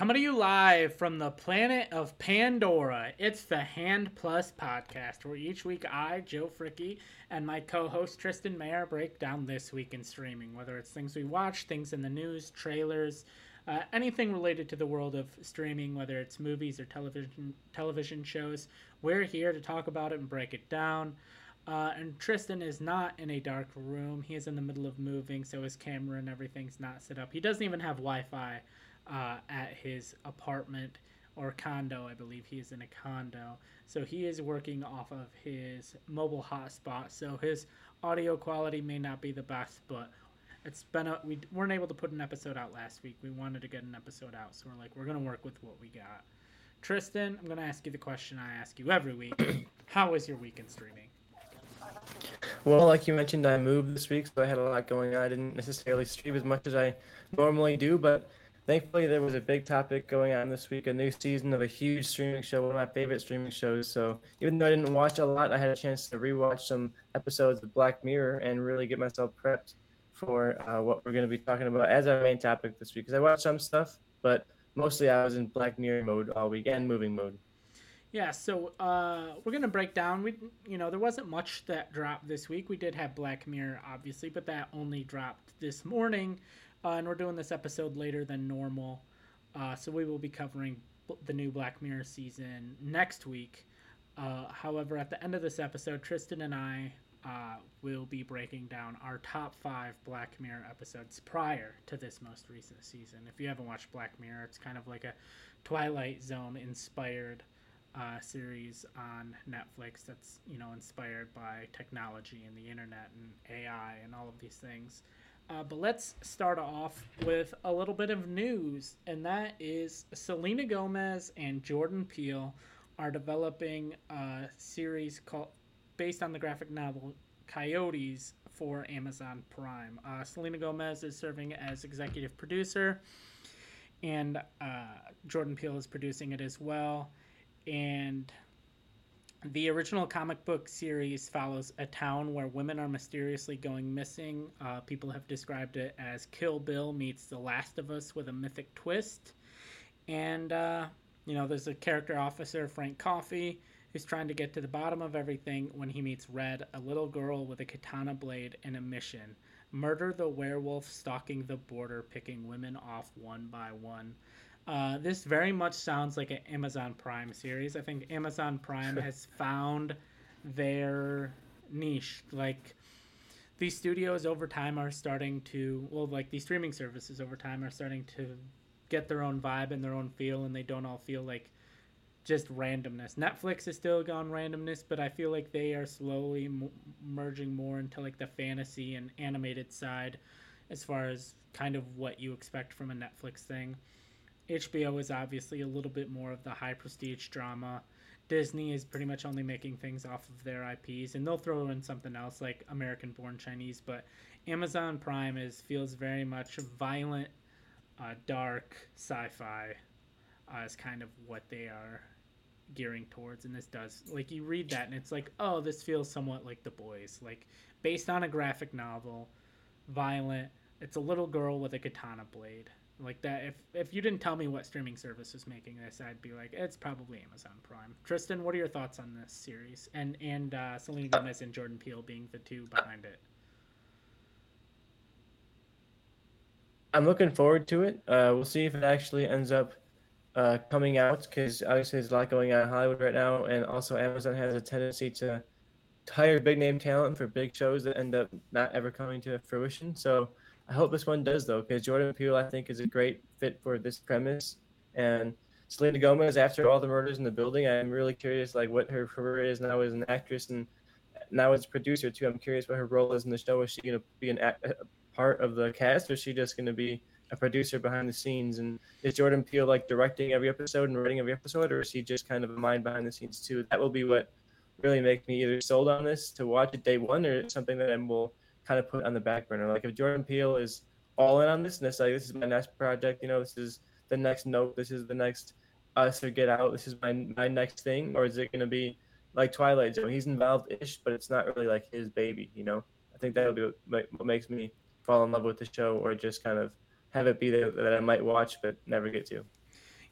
Coming to you live from the planet of Pandora, it's the Hand Plus podcast, where each week I, Joe Fricky, and my co host Tristan Mayer break down this week in streaming, whether it's things we watch, things in the news, trailers, uh, anything related to the world of streaming, whether it's movies or television television shows. We're here to talk about it and break it down. Uh, and Tristan is not in a dark room. He is in the middle of moving, so his camera and everything's not set up. He doesn't even have Wi Fi uh, at his apartment or condo. I believe he is in a condo. So he is working off of his mobile hotspot. So his audio quality may not be the best, but it's been a, we weren't able to put an episode out last week. We wanted to get an episode out, so we're like we're gonna work with what we got. Tristan, I'm gonna ask you the question I ask you every week. How was your week in streaming? Well, like you mentioned, I moved this week, so I had a lot going on. I didn't necessarily stream as much as I normally do, but thankfully there was a big topic going on this week, a new season of a huge streaming show, one of my favorite streaming shows. So even though I didn't watch a lot, I had a chance to rewatch some episodes of Black Mirror and really get myself prepped for uh, what we're going to be talking about as our main topic this week. Because I watched some stuff, but mostly I was in Black Mirror mode all week and moving mode. Yeah, so uh, we're gonna break down. We, you know, there wasn't much that dropped this week. We did have Black Mirror, obviously, but that only dropped this morning, uh, and we're doing this episode later than normal. Uh, so we will be covering the new Black Mirror season next week. Uh, however, at the end of this episode, Tristan and I uh, will be breaking down our top five Black Mirror episodes prior to this most recent season. If you haven't watched Black Mirror, it's kind of like a Twilight Zone inspired uh, series on Netflix that's you know inspired by technology and the internet and AI and all of these things. Uh, but let's start off with a little bit of news, and that is Selena Gomez and Jordan Peele are developing a series called based on the graphic novel Coyotes for Amazon Prime. Uh, Selena Gomez is serving as executive producer, and uh, Jordan Peele is producing it as well and the original comic book series follows a town where women are mysteriously going missing. Uh, people have described it as Kill Bill meets The Last of Us with a mythic twist. And, uh, you know, there's a character officer, Frank Coffey, who's trying to get to the bottom of everything when he meets Red, a little girl with a katana blade and a mission murder the werewolf stalking the border, picking women off one by one. Uh, this very much sounds like an Amazon Prime series. I think Amazon Prime has found their niche. Like these studios over time are starting to, well, like these streaming services over time are starting to get their own vibe and their own feel, and they don't all feel like just randomness. Netflix is still gone randomness, but I feel like they are slowly m- merging more into like the fantasy and animated side as far as kind of what you expect from a Netflix thing. HBO is obviously a little bit more of the high prestige drama. Disney is pretty much only making things off of their IPs, and they'll throw in something else like American Born Chinese. But Amazon Prime is feels very much violent, uh, dark sci-fi uh, is kind of what they are gearing towards, and this does. Like you read that, and it's like, oh, this feels somewhat like The Boys, like based on a graphic novel, violent. It's a little girl with a katana blade like that if if you didn't tell me what streaming service was making this i'd be like it's probably amazon prime. Tristan what are your thoughts on this series? And and uh, selena gomez and jordan peele being the two behind it. I'm looking forward to it. Uh, we'll see if it actually ends up uh, coming out because obviously there's a lot going on in hollywood right now and also amazon has a tendency to hire big name talent for big shows that end up not ever coming to fruition. So I hope this one does though, because Jordan Peele I think is a great fit for this premise, and Selena Gomez after all the murders in the building, I'm really curious like what her career is now as an actress and now as a producer too. I'm curious what her role is in the show. Is she going to be an a part of the cast, or is she just going to be a producer behind the scenes? And is Jordan Peele like directing every episode and writing every episode, or is he just kind of a mind behind the scenes too? That will be what really make me either sold on this to watch it day one, or something that I will kind of put on the back burner. Like if Jordan Peele is all in on this, and it's like this is my next project, you know, this is the next Nope, this is the next us or Get Out, this is my my next thing, or is it going to be like Twilight Zone? He's involved ish, but it's not really like his baby, you know. I think that'll be what, makes me fall in love with the show, or just kind of have it be that I might watch but never get to.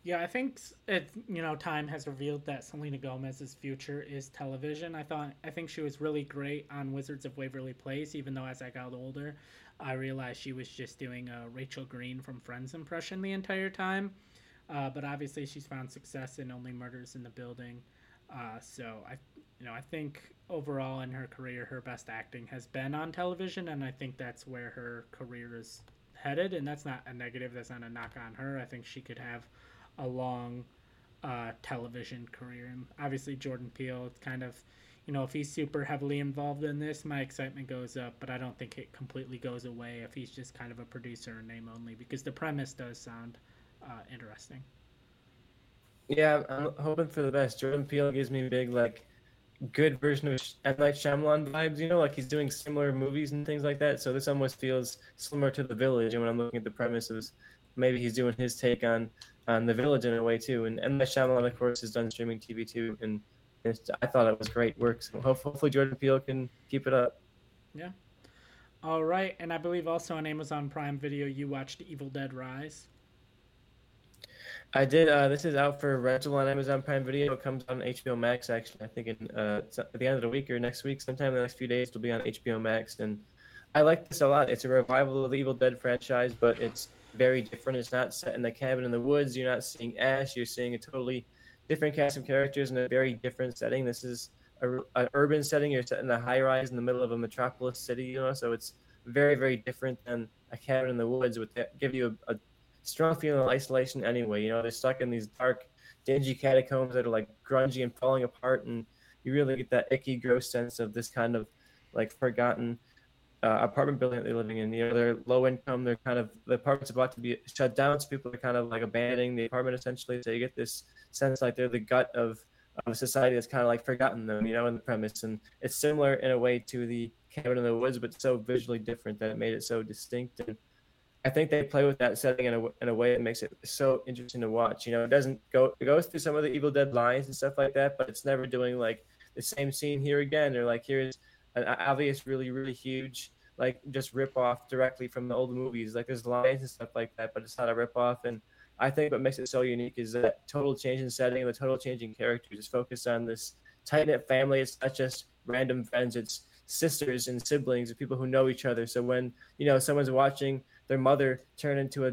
Yeah, I think it. You know, time has revealed that Selena Gomez's future is television. I thought, I think she was really great on Wizards of Waverly Place. Even though as I got older, I realized she was just doing a Rachel Green from Friends impression the entire time. Uh, but obviously, she's found success in Only Murders in the Building. Uh, so I, you know, I think overall in her career, her best acting has been on television, and I think that's where her career is headed. And that's not a negative. That's not a knock on her. I think she could have a long uh, television career. And obviously, Jordan Peele, it's kind of, you know, if he's super heavily involved in this, my excitement goes up, but I don't think it completely goes away if he's just kind of a producer in name only, because the premise does sound uh, interesting. Yeah, I'm hoping for the best. Jordan Peele gives me big, like, good version of M. Night Shyamalan vibes, you know, like he's doing similar movies and things like that. So this almost feels similar to The Village. And when I'm looking at the premises, maybe he's doing his take on on The Village in a way too. And M. Night Shyamalan, of course, has done streaming TV too, and I thought it was great work. So hopefully Jordan Peele can keep it up. Yeah. All right, and I believe also on Amazon Prime Video you watched Evil Dead Rise. I did. Uh, this is out for rental on Amazon Prime Video. It comes on HBO Max actually. I think in, uh, at the end of the week or next week, sometime in the next few days, it'll be on HBO Max. And I like this a lot. It's a revival of the Evil Dead franchise, but it's very different. It's not set in the cabin in the woods. You're not seeing Ash. You're seeing a totally different cast of characters in a very different setting. This is a, an urban setting. You're set in a high rise in the middle of a metropolis city. You know, so it's very very different than a cabin in the woods. Would give you a, a strong feeling of isolation anyway. You know, they're stuck in these dark, dingy catacombs that are like grungy and falling apart, and you really get that icky, gross sense of this kind of like forgotten uh, apartment building that they're living in. You know, they're low income. They're kind of the apartment's about to be shut down, so people are kind of like abandoning the apartment essentially. So you get this sense like they're the gut of of a society that's kind of like forgotten them, you know, in the premise. And it's similar in a way to the cabin in the woods, but so visually different that it made it so distinct and I think they play with that setting in a, in a way that makes it so interesting to watch. You know, it doesn't go it goes through some of the Evil Dead lines and stuff like that, but it's never doing like the same scene here again or like here's an obvious, really, really huge like just rip off directly from the old movies. Like there's lines and stuff like that, but it's not a rip off. And I think what makes it so unique is that total change in setting and the total change in characters. It's focused on this tight knit family. It's not just random friends. It's sisters and siblings of people who know each other. So when you know someone's watching their mother turn into a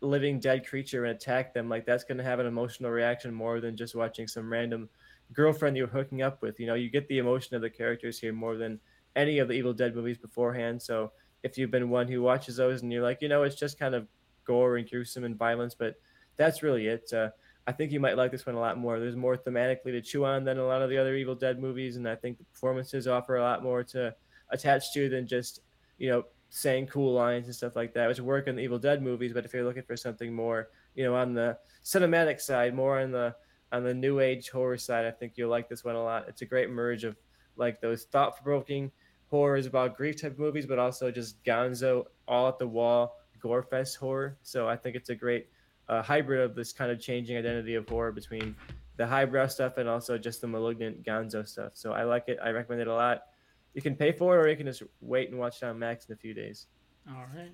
living dead creature and attack them, like that's going to have an emotional reaction more than just watching some random girlfriend you're hooking up with. You know, you get the emotion of the characters here more than any of the Evil Dead movies beforehand. So if you've been one who watches those and you're like, you know, it's just kind of gore and gruesome and violence, but that's really it. Uh, I think you might like this one a lot more. There's more thematically to chew on than a lot of the other Evil Dead movies, and I think the performances offer a lot more to attach to than just, you know, saying cool lines and stuff like that, which work in the Evil Dead movies. But if you're looking for something more, you know, on the cinematic side, more on the on the new age horror side, I think you'll like this one a lot. It's a great merge of like those thought provoking horrors about grief type movies, but also just gonzo, all at the wall, gore fest horror. So I think it's a great uh, hybrid of this kind of changing identity of horror between the highbrow stuff and also just the malignant gonzo stuff. So I like it. I recommend it a lot you can pay for it or you can just wait and watch it on Max in a few days. All right.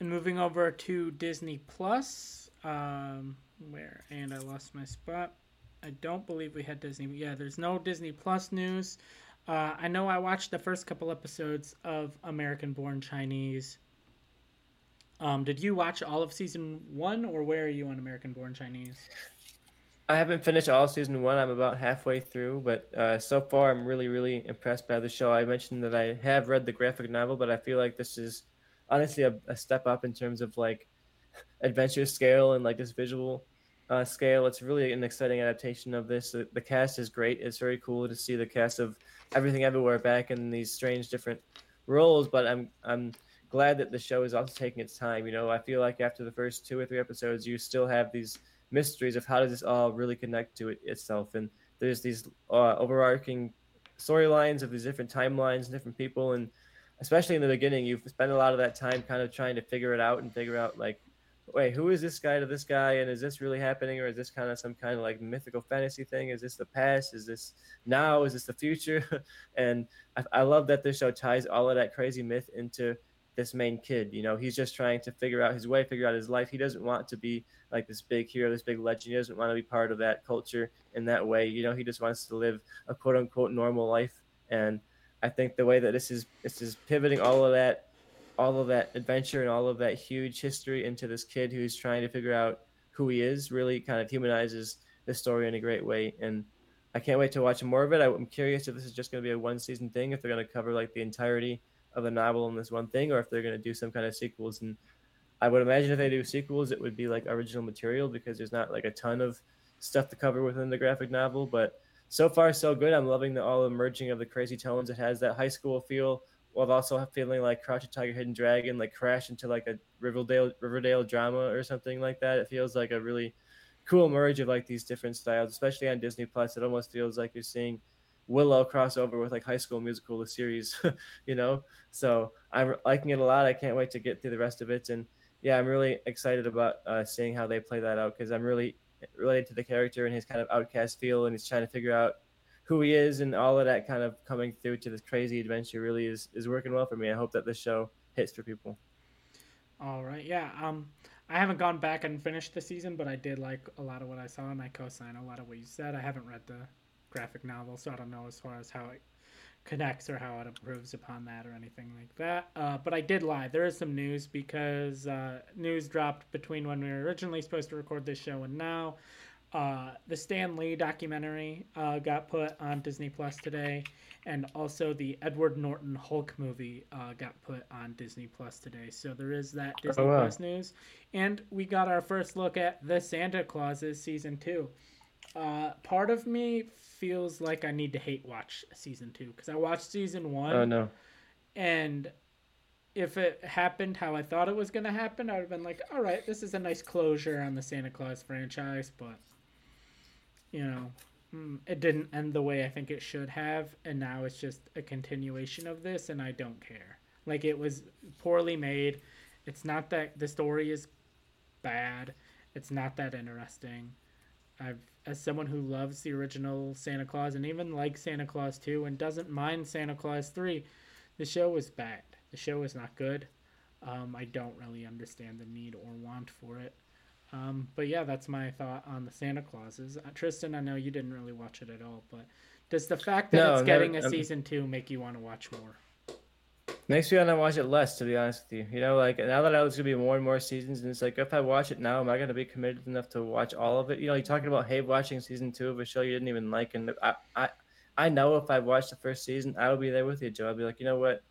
And moving over to Disney Plus, um, where and I lost my spot. I don't believe we had Disney. Yeah, there's no Disney Plus news. Uh, I know I watched the first couple episodes of American Born Chinese. Um, did you watch all of season one, or where are you on American Born Chinese? I haven't finished all season one. I'm about halfway through, but uh, so far I'm really, really impressed by the show. I mentioned that I have read the graphic novel, but I feel like this is honestly a, a step up in terms of like adventure scale and like this visual uh, scale. It's really an exciting adaptation of this. The, the, cast is great. It's very cool to see the cast of Everything Everywhere back in these strange different roles. But I'm I'm glad that the show is also taking its time. You know, I feel like after the first two or three episodes, you still have these mysteries of how does this all really connect to it itself. And there's these uh, overarching storylines of these different timelines, and different people, and especially in the beginning, you spend a lot of that time kind of trying to figure it out and figure out like, wait, who is this guy to this guy, and is this really happening, or is this kind of some kind of like mythical fantasy thing? Is this the past? Is this now? Is this the future? and I, I love that this show ties all of that crazy myth into this main kid. You know, he's just trying to figure out his way, figure out his life. He doesn't want to be like this big hero, this big legend. He doesn't want to be part of that culture in that way. You know, he just wants to live a quote unquote normal life. And I think the way that this is this is pivoting all of that all of that adventure and all of that huge history into this kid who's trying to figure out who he is really kind of humanizes the story in a great way. And I can't wait to watch more of it. I'm curious if this is just going to be a one season thing, if they're going to cover like the entirety of the novel in this one thing, or if they're going to do some kind of sequels. And I would imagine if they do sequels, it would be like original material because there's not like a ton of stuff to cover within the graphic novel. But so far, so good. I'm loving the all emerging of the crazy tones. It has that high school feel while also feeling like Crouching Tiger, Hidden Dragon, like crash into like a Riverdale Riverdale drama or something like that. It feels like a really cool merge of like these different styles, especially on Disney Plus. It almost feels like you're seeing Willow crossover with like High School Musical, the series, you know. So I'm liking it a lot. I can't wait to get through the rest of it, and yeah, I'm really excited about uh, seeing how they play that out because I'm really related to the character and his kind of outcast feel, and he's trying to figure out who he is and all of that kind of coming through to this crazy adventure really is is working well for me. I hope that this show hits for people. All right, yeah. Um, I haven't gone back and finished the season, but I did like a lot of what I saw, and I co-sign a lot of what you said. I haven't read the graphic novel, so I don't know as far as how it connects or how it improves upon that or anything like that. Uh, but I did lie. There is some news because uh, news dropped between when we were originally supposed to record this show and now. Uh, the Stan Lee documentary uh, got put on Disney Plus today, and also the Edward Norton Hulk movie uh, got put on Disney Plus today. So there is that oh, Disney oh, wow. Plus news, and we got our first look at the Santa Clauses season two. Uh, part of me feels like I need to hate watch season two because I watched season one. Oh no! And if it happened how I thought it was gonna happen, I would have been like, "All right, this is a nice closure on the Santa Claus franchise." But you know, mm, it didn't end the way I think it should have, and now it's just a continuation of this, and I don't care. Like it was poorly made. It's not that the story is bad. It's not that interesting. I've as someone who loves the original Santa Claus and even likes Santa Claus 2 and doesn't mind Santa Claus 3, the show was bad. The show was not good. Um, I don't really understand the need or want for it. Um, but yeah, that's my thought on the Santa Clauses. Uh, Tristan, I know you didn't really watch it at all, but does the fact that no, it's getting never, a season two make you want to watch more? Makes me want to watch it less, to be honest with you. You know, like now that I know there's gonna be more and more seasons, and it's like if I watch it now, am I gonna be committed enough to watch all of it? You know, you're talking about hey, watching season two of a show you didn't even like, and I, I, I know if I watched the first season, I will be there with you, Joe. I'll be like, you know what,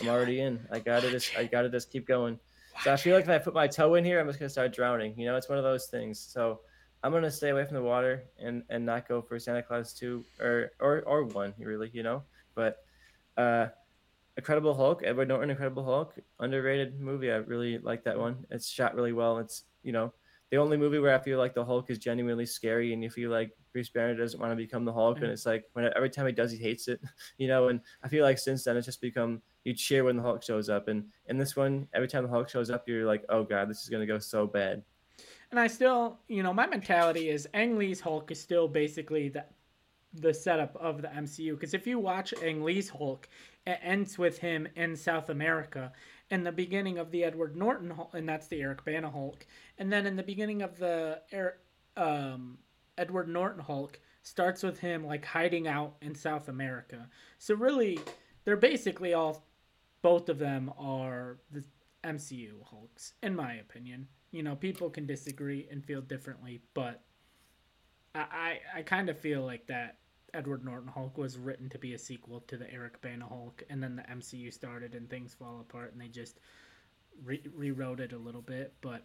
I'm already in. I gotta just, I gotta just keep going. So I feel like if I put my toe in here, I'm just gonna start drowning. You know, it's one of those things. So I'm gonna stay away from the water and and not go for Santa Claus two or or or one really. You know, but uh, Incredible Hulk, Edward Norton, Incredible Hulk, underrated movie. I really like that one. It's shot really well. It's you know the only movie where I feel like the Hulk is genuinely scary, and you feel like Bruce Banner doesn't want to become the Hulk, mm-hmm. and it's like when every time he does, he hates it, you know. And I feel like since then, it's just become you cheer when the Hulk shows up. And in this one, every time the Hulk shows up, you're like, oh god, this is gonna go so bad. And I still, you know, my mentality is Ang Lee's Hulk is still basically the the setup of the MCU. Because if you watch Ang Lee's Hulk, it ends with him in South America in the beginning of the Edward Norton Hulk, and that's the Eric Bana Hulk. And then in the beginning of the um, Edward Norton Hulk starts with him like hiding out in South America. So really, they're basically all both of them are the MCU Hulks, in my opinion. You know, people can disagree and feel differently, but I, I, I kind of feel like that Edward Norton Hulk was written to be a sequel to the Eric Bana Hulk, and then the MCU started and things fall apart, and they just re- rewrote it a little bit. But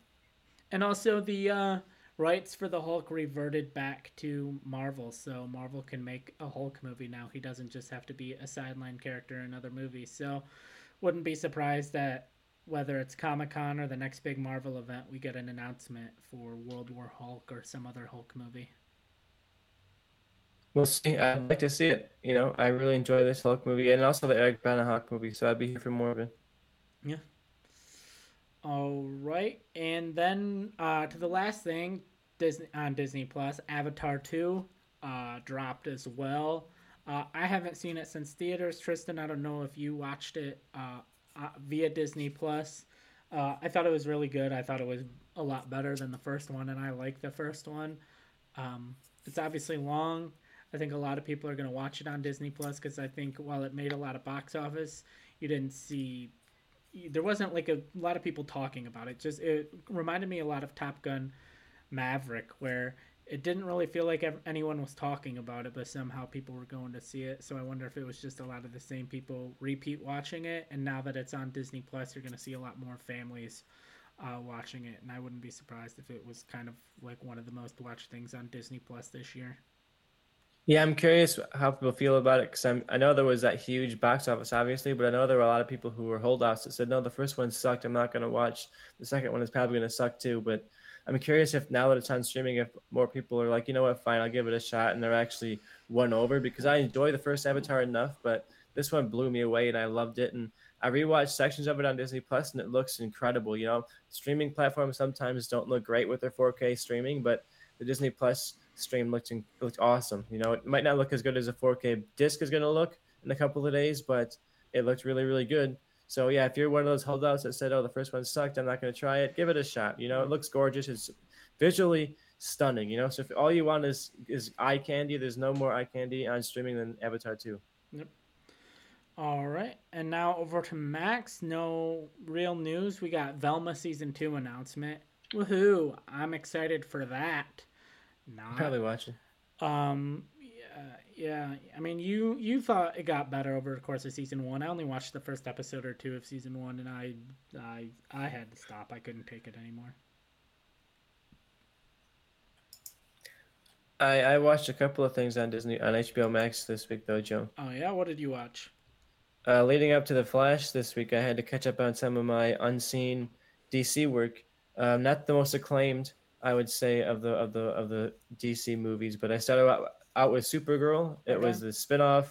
and also the uh, rights for the Hulk reverted back to Marvel, so Marvel can make a Hulk movie now. He doesn't just have to be a sideline character in other movies. So wouldn't be surprised that whether it's Comic Con or the next big Marvel event, we get an announcement for World War Hulk or some other Hulk movie. We'll see. I'd like to see it. You know, I really enjoy this Hulk movie and also the Eric Bana Hulk movie, so I'd be here for more of it. Yeah. All right, and then uh, to the last thing, Disney on Disney Plus, Avatar two uh, dropped as well. Uh, I haven't seen it since theaters. Tristan, I don't know if you watched it uh, uh, via Disney Plus. Uh, I thought it was really good. I thought it was a lot better than the first one, and I like the first one. Um, it's obviously long. I think a lot of people are going to watch it on Disney Plus because I think while it made a lot of box office, you didn't see there wasn't like a lot of people talking about it. Just it reminded me a lot of Top Gun Maverick, where it didn't really feel like anyone was talking about it, but somehow people were going to see it. So I wonder if it was just a lot of the same people repeat watching it. And now that it's on Disney Plus, you're going to see a lot more families uh, watching it. And I wouldn't be surprised if it was kind of like one of the most watched things on Disney Plus this year. Yeah, I'm curious how people feel about it because I know there was that huge box office, obviously, but I know there were a lot of people who were holdouts that said, no, the first one sucked. I'm not going to watch. The second one is probably going to suck too. But I'm curious if now that it's on streaming, if more people are like, you know what, fine, I'll give it a shot, and they're actually won over because I enjoy the first Avatar enough, but this one blew me away and I loved it. And I rewatched sections of it on Disney Plus, and it looks incredible. You know, streaming platforms sometimes don't look great with their 4K streaming, but the Disney Plus stream looked looked awesome. You know, it might not look as good as a 4K disc is going to look in a couple of days, but it looked really, really good. So yeah, if you're one of those holdouts that said, "Oh, the first one sucked, I'm not going to try it," give it a shot. You know, it looks gorgeous. It's visually stunning. You know, so if all you want is is eye candy, there's no more eye candy on streaming than Avatar 2. Yep. All right, and now over to Max. No real news. We got Velma season two announcement. Woohoo! I'm excited for that. Not probably watching. Um, yeah. I mean, you you thought it got better over the course of season one. I only watched the first episode or two of season one, and I I I had to stop. I couldn't take it anymore. I I watched a couple of things on Disney on HBO Max this week though, Joe. Oh yeah, what did you watch? Uh, leading up to the Flash this week, I had to catch up on some of my unseen DC work. Um, not the most acclaimed I would say of the of the of the DC movies. But I started out, out with Supergirl. It okay. was the spinoff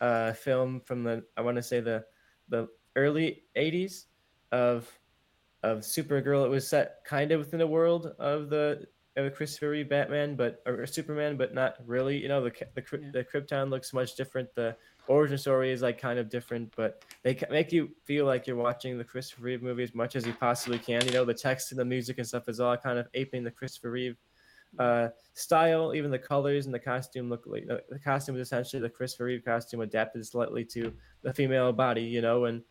uh, film from the I want to say the the early '80s of of Supergirl. It was set kind of within the world of the of Christopher Reeve Batman, but or Superman, but not really. You know, the the, yeah. the Krypton looks much different. The origin story is like kind of different, but they make you feel like you're watching the Christopher Reeve movie as much as you possibly can. You know, the text and the music and stuff is all kind of aping the Christopher Reeve uh, style. Even the colors and the costume look like the costume is essentially the Christopher Reeve costume adapted slightly to the female body. You know, and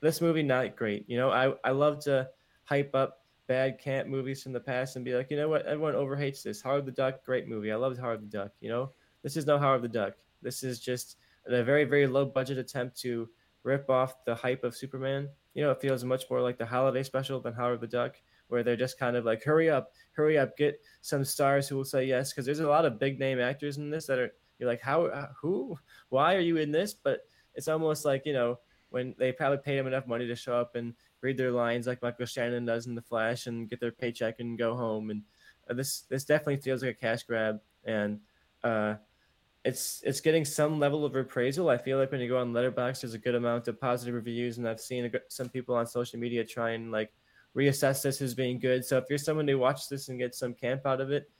this movie not great. You know, I I love to hype up bad camp movies from the past and be like, you know what, everyone overhates this. Howard the Duck, great movie. I loved Howard the Duck. You know, this is no Howard the Duck. This is just a very very low budget attempt to rip off the hype of Superman. You know, it feels much more like the holiday special than Howard the Duck, where they're just kind of like, hurry up, hurry up, get some stars who will say yes, because there's a lot of big name actors in this that are you're like, how, uh, who, why are you in this? But it's almost like you know when they probably paid him enough money to show up and read their lines like Michael Shannon does in The Flash and get their paycheck and go home. And uh, this this definitely feels like a cash grab. And uh, it's it's getting some level of appraisal. I feel like when you go on Letterboxd, there's a good amount of positive reviews, and I've seen a, some people on social media try and like reassess this as being good. So if you're someone who watches this and gets some camp out of it,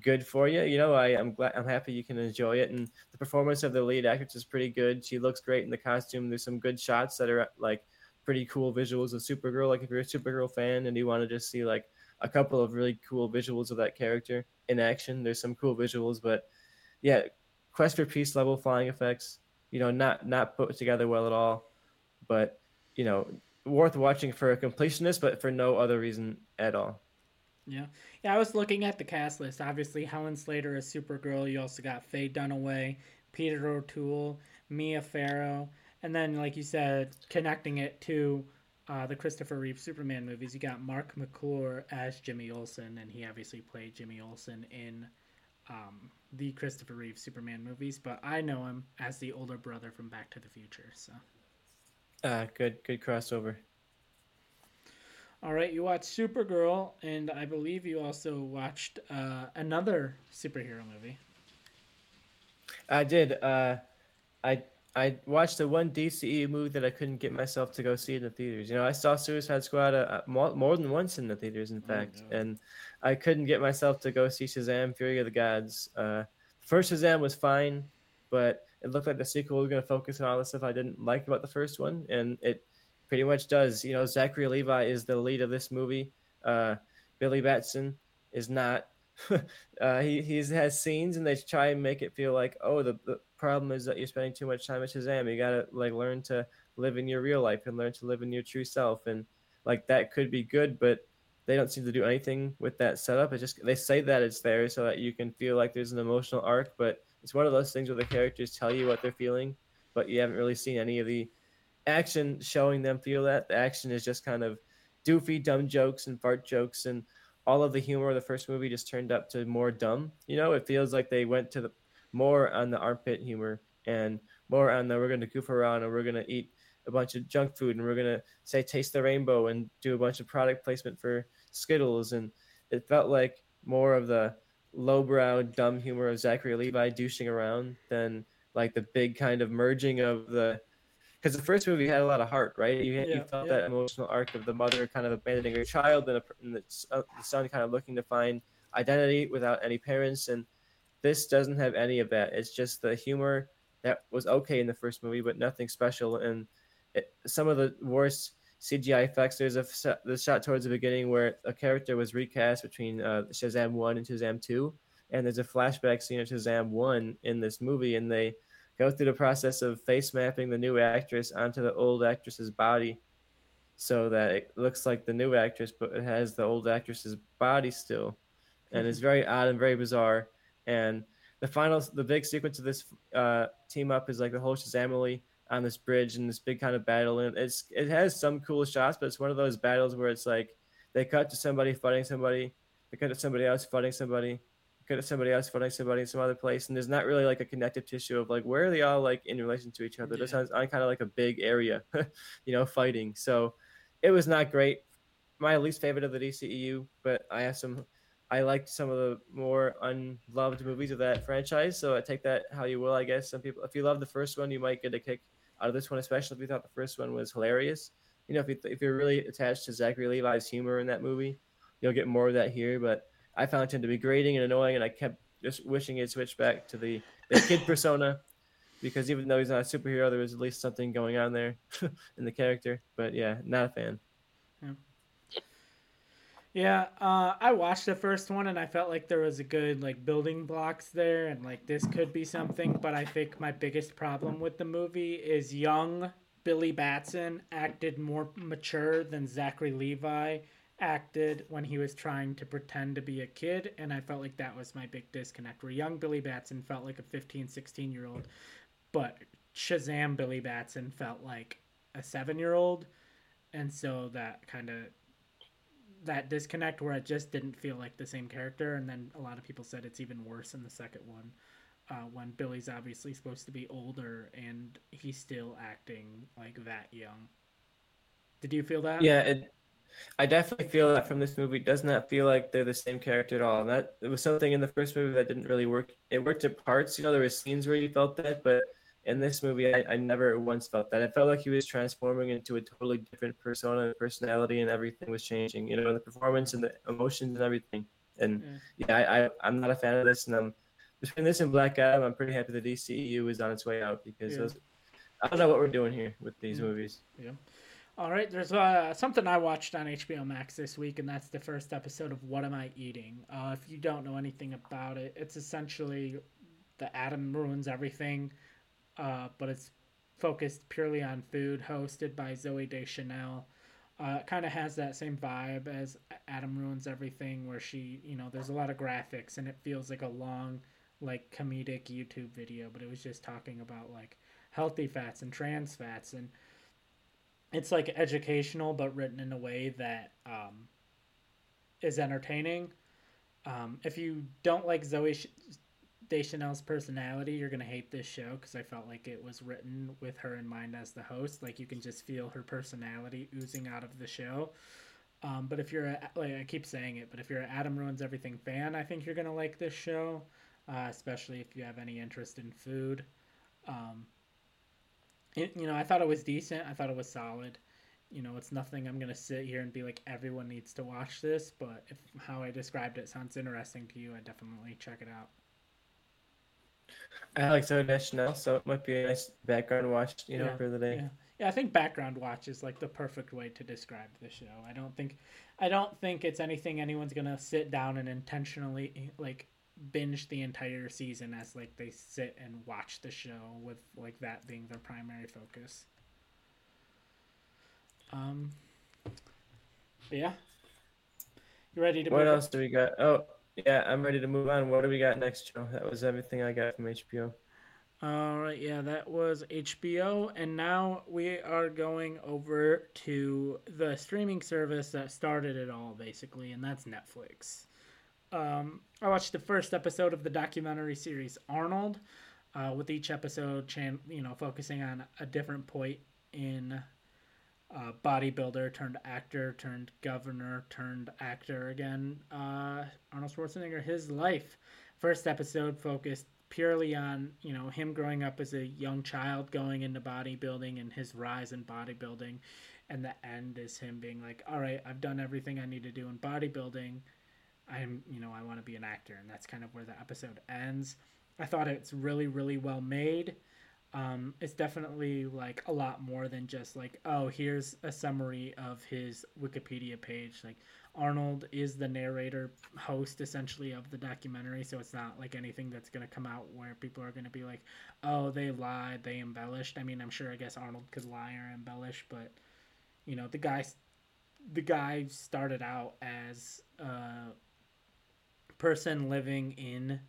good for you. You know, I, I'm glad, I'm happy you can enjoy it, and the performance of the lead actress is pretty good. She looks great in the costume. There's some good shots that are like pretty cool visuals of Supergirl. Like if you're a Supergirl fan and you want to just see like a couple of really cool visuals of that character in action, there's some cool visuals, but yeah, Quest for Peace level flying effects. You know, not not put together well at all, but you know, worth watching for a completionist, but for no other reason at all. Yeah, yeah. I was looking at the cast list. Obviously, Helen Slater is Supergirl. You also got Faye Dunaway, Peter O'Toole, Mia Farrow, and then, like you said, connecting it to uh, the Christopher Reeve Superman movies, you got Marc McClure as Jimmy Olsen, and he obviously played Jimmy Olsen in um, the Christopher Reeve Superman movies, but I know him as the older brother from Back to the Future. So, uh, good, good crossover. All right, you watched Supergirl, and I believe you also watched uh, another superhero movie. I did. Uh, I I watched the one DCE movie that I couldn't get myself to go see in the theaters. You know, I saw Suicide Squad uh, more, more than once in the theaters, in oh, fact, oh, no. and I couldn't get myself to go see Shazam: Fury of the Gods. Uh, first Shazam was fine, but it looked like the sequel was going to focus on all the stuff I didn't like about the first one, and it pretty much does. You know, Zachary Levi is the lead of this movie. Uh, Billy Batson is not. uh, he he's has scenes and they try and make it feel like oh the, the problem is that you're spending too much time at Shazam. You gotta like learn to live in your real life and learn to live in your true self and like that could be good, but they don't seem to do anything with that setup. It just they say that it's there so that you can feel like there's an emotional arc, but it's one of those things where the characters tell you what they're feeling, but you haven't really seen any of the action showing them feel that. The action is just kind of doofy, dumb jokes and fart jokes, and all of the humor of the first movie just turned up to more dumb. You know, it feels like they went to the more on the armpit humor and more on the we're going to goof around and we're going to eat a bunch of junk food and we're going to say taste the rainbow and do a bunch of product placement for Skittles. And it felt like more of the lowbrow, dumb humor of Zachary Levi douching around than like the big kind of merging of the. Because the first movie had a lot of heart, right? You, yeah, you felt yeah. that emotional arc of the mother kind of abandoning her child and, a, and the, uh, the son kind of looking to find identity without any parents. And this doesn't have any of that. It's just the humor that was okay in the first movie, but nothing special. And it, some of the worst CGI effects. There's a the shot towards the beginning where a character was recast between uh, Shazam one and Shazam two, and there's a flashback scene of Shazam one in this movie, and they go through the process of face mapping the new actress onto the old actress's body, so that it looks like the new actress, but it has the old actress's body still, and it's very odd and very bizarre. And the final, the big sequence of this uh, team up is like the whole Shazamily on this bridge and this big kind of battle. And it's it has some cool shots, but it's one of those battles where it's like they cut to somebody fighting somebody, they cut to somebody else fighting somebody, cut to somebody else fighting somebody in some other place, and there's not really like a connective tissue of like where are they all like in relation to each other. Yeah. This sounds on kind of like a big area, you know, fighting. So it was not great. My least favorite of the DCEU, but I have some. I liked some of the more unloved movies of that franchise, so I take that how you will. I guess some people, if you love the first one, you might get a kick out of this one, especially if you thought the first one was hilarious. You know, if, you, if you're really attached to Zachary Levi's humor in that movie, you'll get more of that here. But I found him to be grating and annoying, and I kept just wishing he'd switch back to the, the kid persona because even though he's not a superhero, there was at least something going on there in the character. But yeah, not a fan. Yeah. Uh, I watched the first one and I felt like there was a good like building blocks there and like this could be something. But I think my biggest problem with the movie is young Billy Batson acted more mature than Zachary Levi acted when he was trying to pretend to be a kid and i felt like that was my big disconnect where young billy batson felt like a 15 16 year old but shazam billy batson felt like a seven year old and so that kind of that disconnect where it just didn't feel like the same character. And then a lot of people said it's even worse in the second one. Uh, when Billy's obviously supposed to be older and he's still acting like that young. Did you feel that? Yeah, it, I definitely feel that from this movie. Does not feel like they're the same character at all. And that it was something in the first movie that didn't really work. It worked at parts. You know, there were scenes where you felt that, but in this movie, I, I never once felt that. I felt like he was transforming into a totally different persona and personality, and everything was changing. You know, the performance and the emotions and everything. And mm. yeah, I, I I'm not a fan of this, and I'm between this and Black Adam, I'm pretty happy the DCEU is on its way out because yeah. those, I don't know what we're doing here with these yeah. movies. Yeah. All right, there's uh, something I watched on HBO Max this week, and that's the first episode of What Am I Eating? Uh, if you don't know anything about it, it's essentially the Adam ruins everything uh, but it's focused purely on food, hosted by Zooey Deschanel. Uh, kind of has that same vibe as Adam Ruins Everything, where she, you know, there's a lot of graphics and it feels like a long, like comedic YouTube video, but it was just talking about like healthy fats and trans fats, and it's like educational, but written in a way that um, is entertaining. Um, if you don't like Zooey Deschanel's personality, you're gonna hate this show because I felt like it was written with her in mind as the host. Like you can just feel her personality oozing out of the show. Um, but if you're a, like I keep saying it, but if you're an Adam ruins everything fan, I think you're gonna like this show, uh, especially if you have any interest in food. Um, it, you know, I thought it was decent. I thought it was solid. You know, it's nothing I'm gonna sit here and be like everyone needs to watch this. But if how I described it sounds interesting to you, I definitely check it out. I like Zooey Deschanel, so it might be a nice background watch, you know, yeah, for the day. Yeah. Yeah, I think background watch is like the perfect way to describe the show. I don't think I don't think it's anything anyone's going to sit down and intentionally like binge the entire season as like they sit and watch the show with like that being their primary focus. Um yeah. You ready to What else do we got? Oh, yeah, I'm ready to move on. What do we got next, Joe? That was everything I got from HBO. All right, yeah, that was HBO, and now we are going over to the streaming service that started it all, basically, and that's Netflix. Um, I watched the first episode of the documentary series Arnold, uh, with each episode, chan- you know, focusing on a different point in uh, bodybuilder turned actor turned governor turned actor again. Uh, Arnold Schwarzenegger, his life. First episode focused purely on you know him growing up as a young child going into bodybuilding and his rise in bodybuilding and the end is him being like all right i've done everything i need to do in bodybuilding i'm you know i want to be an actor and that's kind of where the episode ends i thought it's really really well made um, it's definitely like a lot more than just like oh here's a summary of his wikipedia page. Like arnold is the narrator host essentially of the documentary so it's not like anything that's going to come out where people are going to be like oh they lied they embellished. I mean i'm sure i guess arnold could lie or embellish but you know the guy the guy started out as a person living in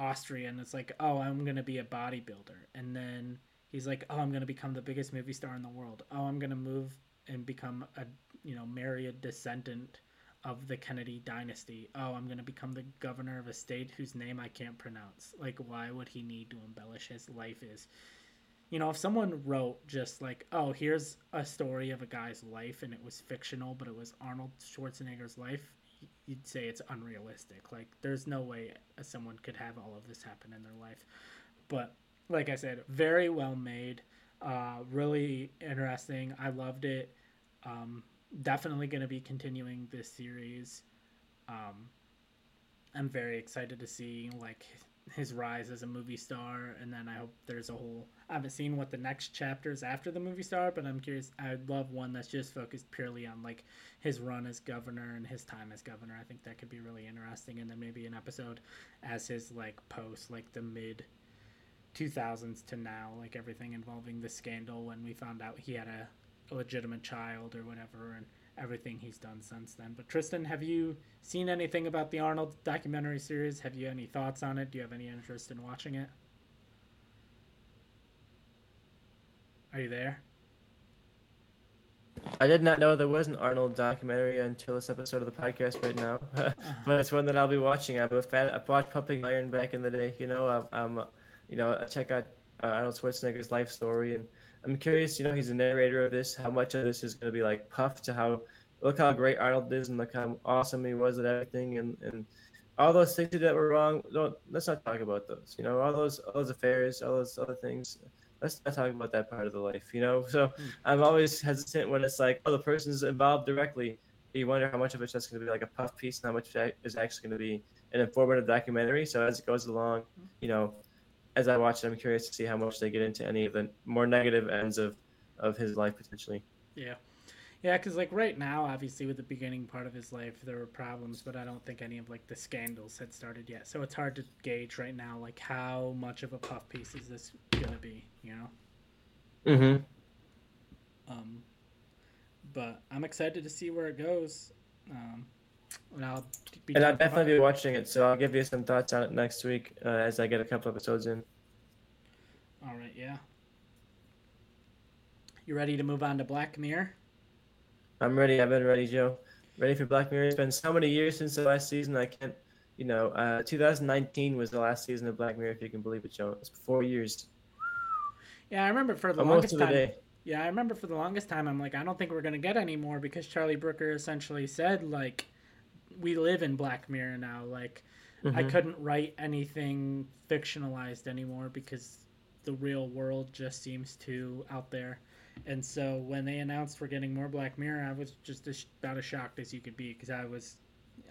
Austria and it's like, oh, I'm gonna be a bodybuilder, and then he's like, oh, I'm gonna become the biggest movie star in the world. Oh, I'm gonna move and become a you know marry a descendant of the Kennedy dynasty. Oh, I'm gonna become the governor of a state whose name I can't pronounce. Like, why would he need to embellish his life? Is you know, if someone wrote just like, oh, here's a story of a guy's life and it was fictional, but it was Arnold Schwarzenegger's life, you'd say it's unrealistic. Like there's no way someone could have all of this happen in their life. But like I said, very well made, uh, really interesting. I loved it. Um, definitely going to be continuing this series. Um, I'm very excited to see like his rise as a movie star, and then I hope there's a whole. I haven't seen what the next chapters after the movie star, but I'm curious. I'd love one that's just focused purely on like his run as governor and his time as governor. I think that could be really interesting, and then maybe an episode as his like post, like the mid 2000s to now, like everything involving the scandal when we found out he had a, a legitimate child or whatever, and everything he's done since then. But Tristan, have you seen anything about the Arnold documentary series? Have you any thoughts on it? Do you have any interest in watching it? Are you there? I did not know there was an Arnold documentary until this episode of the podcast right now, uh-huh. but it's one that I'll be watching. I'm a fan. I watched Pumping Iron back in the day. You know, I'm, I'm you know, I check out uh, Arnold Schwarzenegger's life story and I'm curious, you know, he's the narrator of this. How much of this is going to be like puff to how look how great Arnold is and look how awesome he was at everything and and all those things that were wrong. Don't let's not talk about those. You know, all those all those affairs, all those other things. Let's not talk about that part of the life. You know, so mm. I'm always hesitant when it's like, oh, the person's involved directly. You wonder how much of it's just going to be like a puff piece and how much is actually going to be an informative documentary. So as it goes along, you know, as I watch it, I'm curious to see how much they get into any of the more negative ends of of his life potentially. Yeah. Yeah, because like right now, obviously with the beginning part of his life, there were problems, but I don't think any of like the scandals had started yet. So it's hard to gauge right now, like how much of a puff piece is this gonna be, you know? Mm-hmm. Um, but I'm excited to see where it goes. Um, and I'll be and I'll definitely be watching it, so I'll give you some thoughts on it next week uh, as I get a couple episodes in. All right, yeah. You ready to move on to Black Mirror? I'm ready. I've been ready, Joe. Ready for Black Mirror. It's been so many years since the last season. I can't, you know, uh, 2019 was the last season of Black Mirror, if you can believe it, Joe. It's four years. Yeah, I remember for the Almost longest time. Day. Yeah, I remember for the longest time. I'm like, I don't think we're gonna get any more because Charlie Brooker essentially said like we live in Black Mirror now. Like, mm-hmm. I couldn't write anything fictionalized anymore because the real world just seems too out there. And so when they announced we're getting more Black Mirror, I was just as, about as shocked as you could be because I was,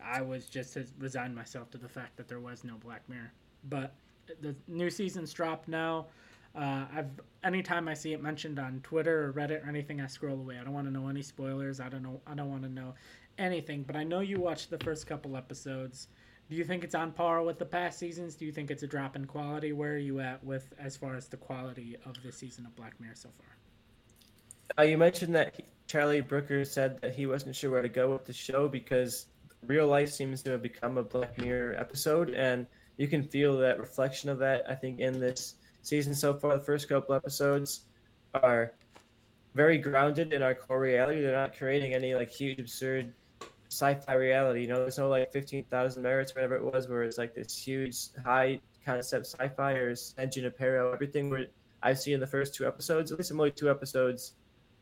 I was just as resigned myself to the fact that there was no Black Mirror. But the new season's dropped now. Uh, I've anytime I see it mentioned on Twitter or Reddit or anything, I scroll away. I don't want to know any spoilers. I don't know. I don't want to know anything. But I know you watched the first couple episodes. Do you think it's on par with the past seasons? Do you think it's a drop in quality? Where are you at with as far as the quality of this season of Black Mirror so far? Uh, you mentioned that Charlie Brooker said that he wasn't sure where to go with the show because real life seems to have become a Black Mirror episode, and you can feel that reflection of that. I think in this season so far, the first couple episodes are very grounded in our core reality. They're not creating any like huge absurd sci-fi reality. You know, there's no like fifteen thousand merits, whatever it was, where it's like this huge high concept sci-fi or San Junipero. Everything where I've seen in the first two episodes, at least I'm only two episodes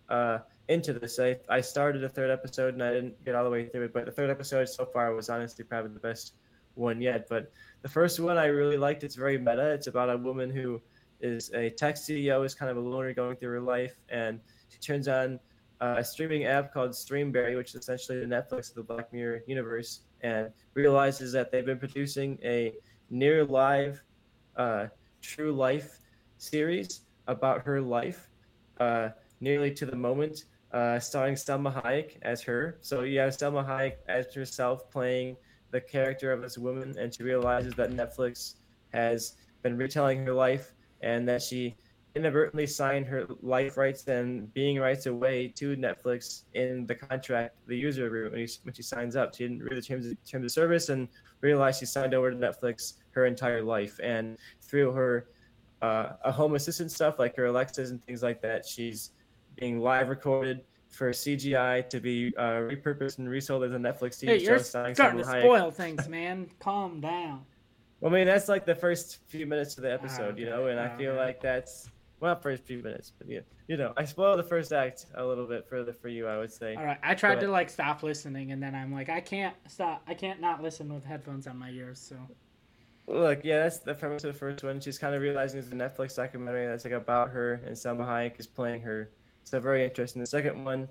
uh, into this. I, I started the third episode and I didn't get all the way through it, but the third episode so far was honestly probably the best one yet. But the first one I really liked. It's very meta. It's about a woman who is a tech CEO, is kind of a loner going through her life, and she turns on a streaming app called Streamberry, which is essentially the Netflix of the Black Mirror universe, and realizes that they've been producing a near live, uh, true life series about her life, uh, nearly to the moment, uh, starring Salma Hayek as her. So you have Salma Hayek as herself playing the character of this woman, and she realizes that Netflix has been retelling her life and that she inadvertently signed her life rights and being rights away to Netflix in the contract, the user agreement when, when she signs up. She didn't read the terms of, terms of service and realized she signed over to Netflix her entire life. And through her uh, a home assistant stuff like her Alexas and things like that, she's being live recorded for CGI to be uh, repurposed and resold as a Netflix TV hey, show. You're starting to spoil things, man. Calm down. Well, I mean, that's like the first few minutes of the episode, oh, you know, and I feel like that's well, not first few minutes, but yeah, you know, I spoiled the first act a little bit for the for you, I would say. All right, I tried but, to like stop listening, and then I'm like, I can't stop. I can't not listen with headphones on my ears. So. Look, yeah, that's the premise of the first one. She's kind of realizing it's a Netflix documentary that's like about her, and Salma Hayek is playing her. So very interesting. The second one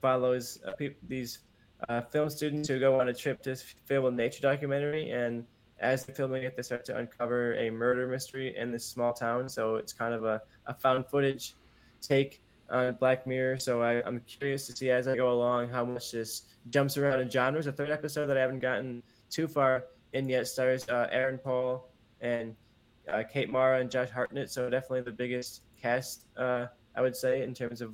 follows uh, pe- these uh, film students who go on a trip to film a nature documentary, and as they're filming it, they start to uncover a murder mystery in this small town. So it's kind of a, a found footage take on Black Mirror. So I, am curious to see as I go along how much this jumps around in genres. The third episode that I haven't gotten too far in yet stars uh, Aaron Paul and uh, Kate Mara and Josh Hartnett. So definitely the biggest cast, uh, I would say, in terms of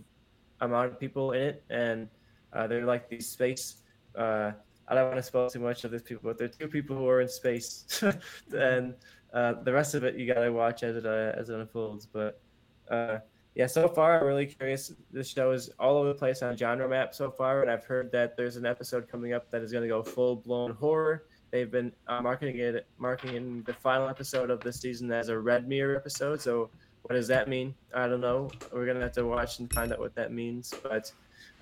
amount of people in it. And uh, they're like these space uh, I don't want to spoil too much of these people, but there are two people who are in space, and uh, the rest of it you gotta watch as it uh, as it unfolds. But uh, yeah, so far I'm really curious. This show is all over the place on genre map so far, and I've heard that there's an episode coming up that is to go full blown horror. They've been uh, marketing it, marketing the final episode of this season as a Red Mirror episode. So what does that mean? I don't know. We're gonna have to watch and find out what that means, but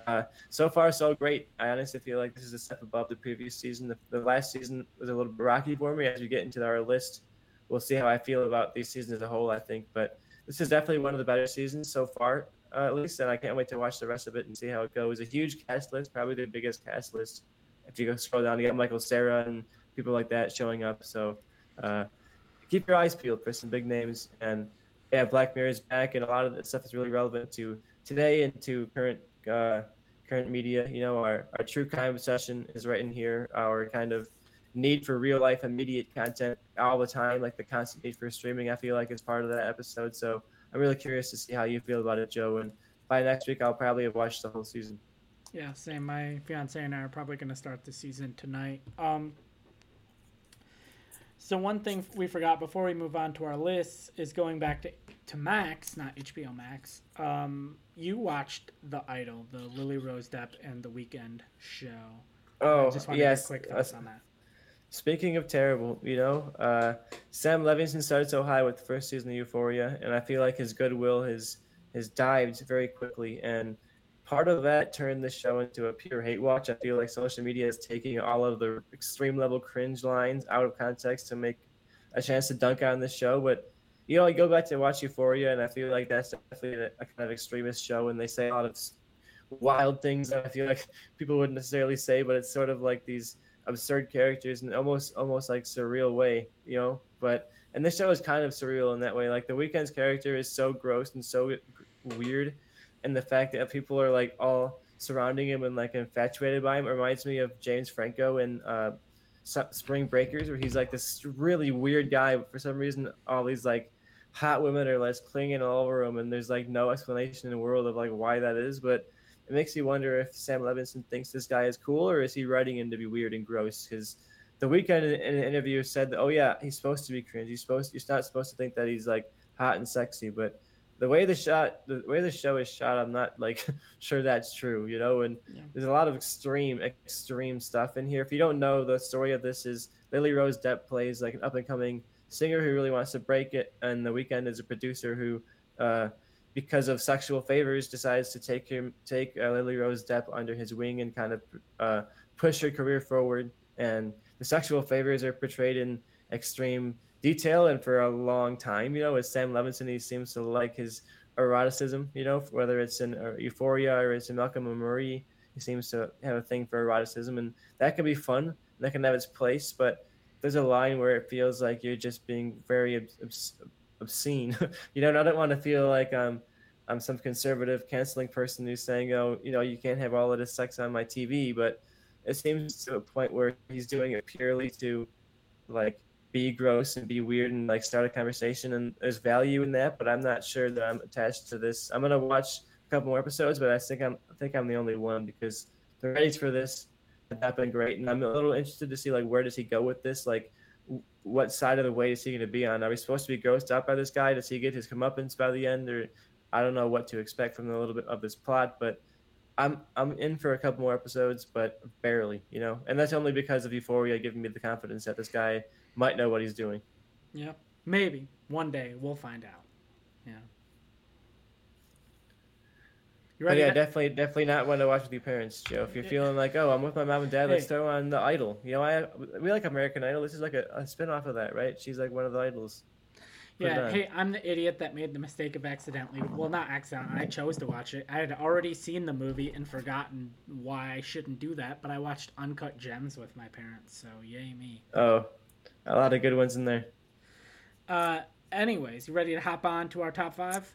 uh, so far, so great. I honestly feel like this is a step above the previous season. The, the, last season was a little rocky for me. As we get into our list, we'll see how I feel about these seasons as a whole. I think, but this is definitely one of the better seasons so far, uh, at least. And I can't wait to watch the rest of it and see how it goes. A huge cast list, probably the biggest cast list. If you go scroll down, you get Michael Cera and people like that showing up. So uh, keep your eyes peeled for some big names. And yeah, Black Mirror is back, and a lot of that stuff is really relevant to today and to current uh, current media. You know, our, our true crime obsession is right in here. Our kind of need for real life immediate content all the time, like the constant need for streaming, I feel like is part of that episode. So I'm really curious to see how you feel about it, Joe. And by next week, I'll probably have watched the whole season. Yeah, same. My fiance and I are probably going to start the season tonight. Um, so one thing we forgot before we move on to our list is going back to to Max, not HBO Max. Um, you watched The Idol, the Lily Rose Depp and The Weeknd show. Oh, I just yes. quick thoughts uh, on that. Speaking of terrible, you know, uh, Sam Levinson started so high with the first season of Euphoria, and I feel like his goodwill has has dived very quickly, and part of that turned the show into a pure hate watch. I feel like social media is taking all of the extreme level cringe lines out of context to make a chance to dunk on this show. But you know, I go back to watch Euphoria, and I feel like that's definitely a, a kind of extremist show, and they say a lot of wild things that I feel like people wouldn't necessarily say, but it's sort of like these absurd characters in almost almost like surreal way, you know. But and this show is kind of surreal in that way. Like the Weeknd's character is so gross and so weird, and the fact that people are like all surrounding him and like infatuated by him reminds me of James Franco in uh, Spring Breakers, where he's like this really weird guy, but for some reason all these like hot women are like clinging all over him, and there's like no explanation in the world of like why that is, but. It makes you wonder if Sam Levinson thinks this guy is cool, or is he writing him to be weird and gross? Because the Weeknd in, an interview said that, oh yeah, he's supposed to be cringe. He's supposed you're not supposed to think that he's like hot and sexy, but the way the shot the way the show is shot, I'm not like sure that's true, you know, and yeah. there's a lot of extreme extreme stuff in here. If you don't know the story of this is Lily Rose Depp plays like an up and coming singer who really wants to break it and the Weeknd is a producer who uh, because of sexual favors decides to take him take uh, Lily Rose Depp under his wing and kind of uh, push her career forward and the sexual favors are portrayed in extreme detail and for a long time. You know, with Sam Levinson, he seems to like his eroticism. You know, whether it's in uh, Euphoria or it's in Malcolm and Marie, he seems to have a thing for eroticism, and that can be fun. That can have its place, but there's a line where it feels like you're just being very obs- obscene. you know, and I don't want to feel like I'm I'm some conservative canceling person who's saying, oh, you know, you can't have all of this sex on my TV, but it seems to a point where he's doing it purely to like be gross and be weird and like start a conversation and there's value in that but i'm not sure that i'm attached to this. I'm gonna watch a couple more episodes but i think i'm i think i'm the only one because the ratings for this have been great and i'm a little interested to see like where does he go with this? Like what side of the way is he going to be on? Are we supposed to be grossed out by this guy? Does he get his comeuppance by the end or i don't know what to expect from a little bit of this plot but I'm I'm in for a couple more episodes, but barely, you know. And that's only because of Euphoria giving me the confidence that this guy might know what he's doing. Yeah, maybe one day we'll find out. Yeah. You ready? But yeah, definitely, definitely not one to watch with your parents, Joe. If you're feeling like, oh, I'm with my mom and dad, let's hey. throw on the Idol. You know, I we like American Idol. This is like a, a spin off of that, right? She's like one of the idols. Yeah, hey, I'm the idiot that made the mistake of accidentally. Well, not accidentally. I chose to watch it. I had already seen the movie and forgotten why I shouldn't do that. But I watched Uncut Gems with my parents, so yay me. Oh, a lot of good ones in there. Uh, anyways, you ready to hop on to our top five?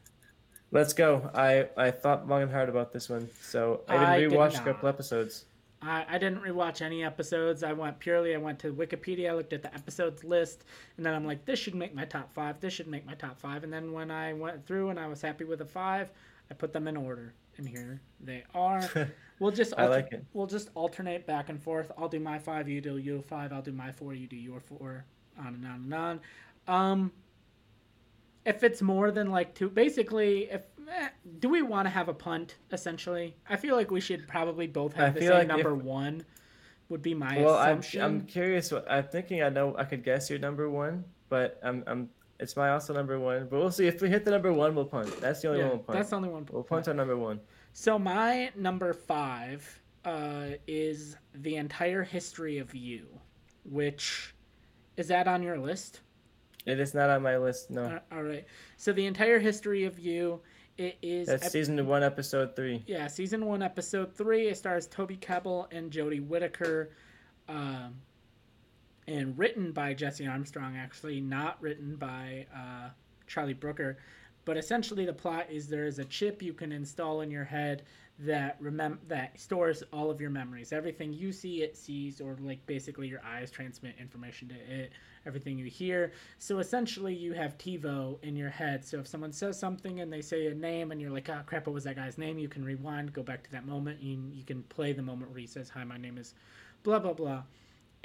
Let's go. I I thought long and hard about this one, so I didn't rewatch a couple episodes. I, I didn't rewatch any episodes. I went purely, I went to Wikipedia, I looked at the episodes list, and then I'm like, this should make my top five. This should make my top five. And then when I went through and I was happy with the five, I put them in order. And here they are. We'll just alter- I like it. We'll just alternate back and forth. I'll do my five, you do your five. I'll do my four, you do your four. On and on and on. Um, if it's more than like two, basically, if eh, do we want to have a punt? Essentially, I feel like we should probably both have I the same like number if, one. Would be my well, assumption. I'm, I'm curious. I'm thinking I know I could guess your number one, but I'm I'm it's my also number one. But we'll see if we hit the number one, we'll punt. That's the only yeah, one we'll punt. That's the only one. We'll punt on number one. So my number five uh, is the entire history of you, which is that on your list? It is not on my list. No. Uh, all right. So the entire history of you. It is That's ep- season one, episode three. Yeah, season one, episode three. It stars Toby Kebbell and Jodie Whittaker, um, and written by Jesse Armstrong. Actually, not written by uh, Charlie Brooker. But essentially, the plot is there is a chip you can install in your head that remem- that stores all of your memories. Everything you see, it sees, or like basically your eyes transmit information to it. Everything you hear. So essentially, you have TiVo in your head. So if someone says something and they say a name, and you're like, "Oh crap, what was that guy's name?" You can rewind, go back to that moment. You you can play the moment where he says, "Hi, my name is," blah blah blah.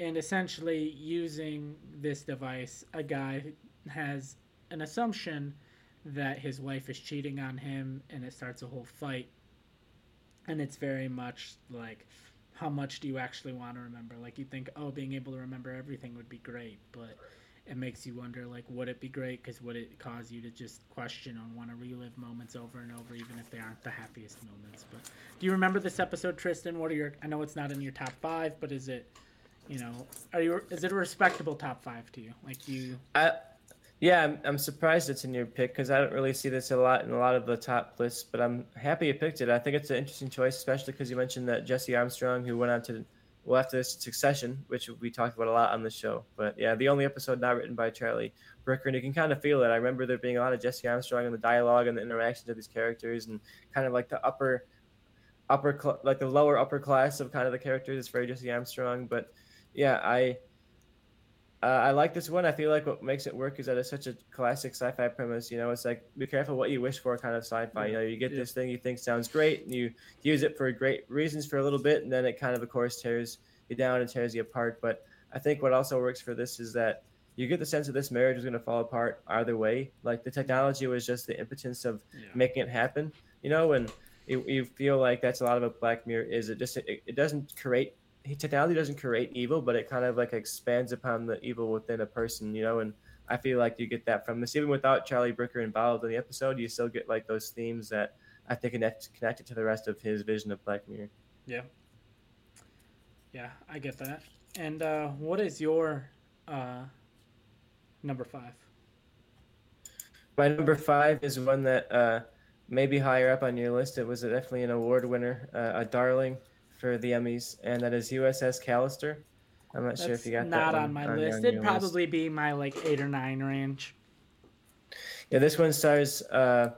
And essentially, using this device, a guy has an assumption that his wife is cheating on him, and it starts a whole fight. And it's very much like how much do you actually want to remember? Like you think oh being able to remember everything would be great but it makes you wonder like would it be great? Because would it cause you to just question and want to relive moments over and over even if they aren't the happiest moments? But do you remember this episode tristan? What are your i know it's not in your top five but is it you know are you is it a respectable top five to you? Like you i yeah, I'm, I'm surprised it's in your pick because I don't really see this a lot in a lot of the top lists, but I'm happy you picked it. I think it's an interesting choice, especially because you mentioned that Jesse Armstrong, who went on to well after this Succession, which we talked about a lot on the show. But yeah, the only episode not written by Charlie Brooker, and you can kind of feel it. I remember there being a lot of Jesse Armstrong in the dialogue and the interactions of these characters, and kind of like the upper, upper, like the lower upper class of kind of the characters. is very Jesse Armstrong, but yeah, I. Uh, I like this one. I feel like what makes it work is that it's such a classic sci-fi premise. You know, it's like be careful what you wish for, kind of sci-fi. You know, you get Yeah. this thing you think sounds great, and you use it for great reasons for a little bit, and then it kind of, of course, tears you down and tears you apart. But I think what also works for this is that you get the sense that this marriage is going to fall apart either way. Like the technology was just the impotence of Yeah. making it happen, you know, and you, you feel like that's a lot of what Black Mirror is. It just it, it doesn't create technology doesn't create evil, but it kind of like expands upon the evil within a person, you know, and I feel like you get that from this. Even without Charlie Brooker involved in the episode, you still get like those themes that I think connect connected to the rest of his vision of Black Mirror. Yeah. Yeah, I get that. And uh, what is your uh, number five? My number five is one that uh, may be higher up on your list. It was definitely an award winner, uh, a darling for the Emmys, and that is USS Callister. I'm not sure if you got not that one on my your- list. on It'd your list. probably be my like eight or nine range. Yeah, this one stars. Uh,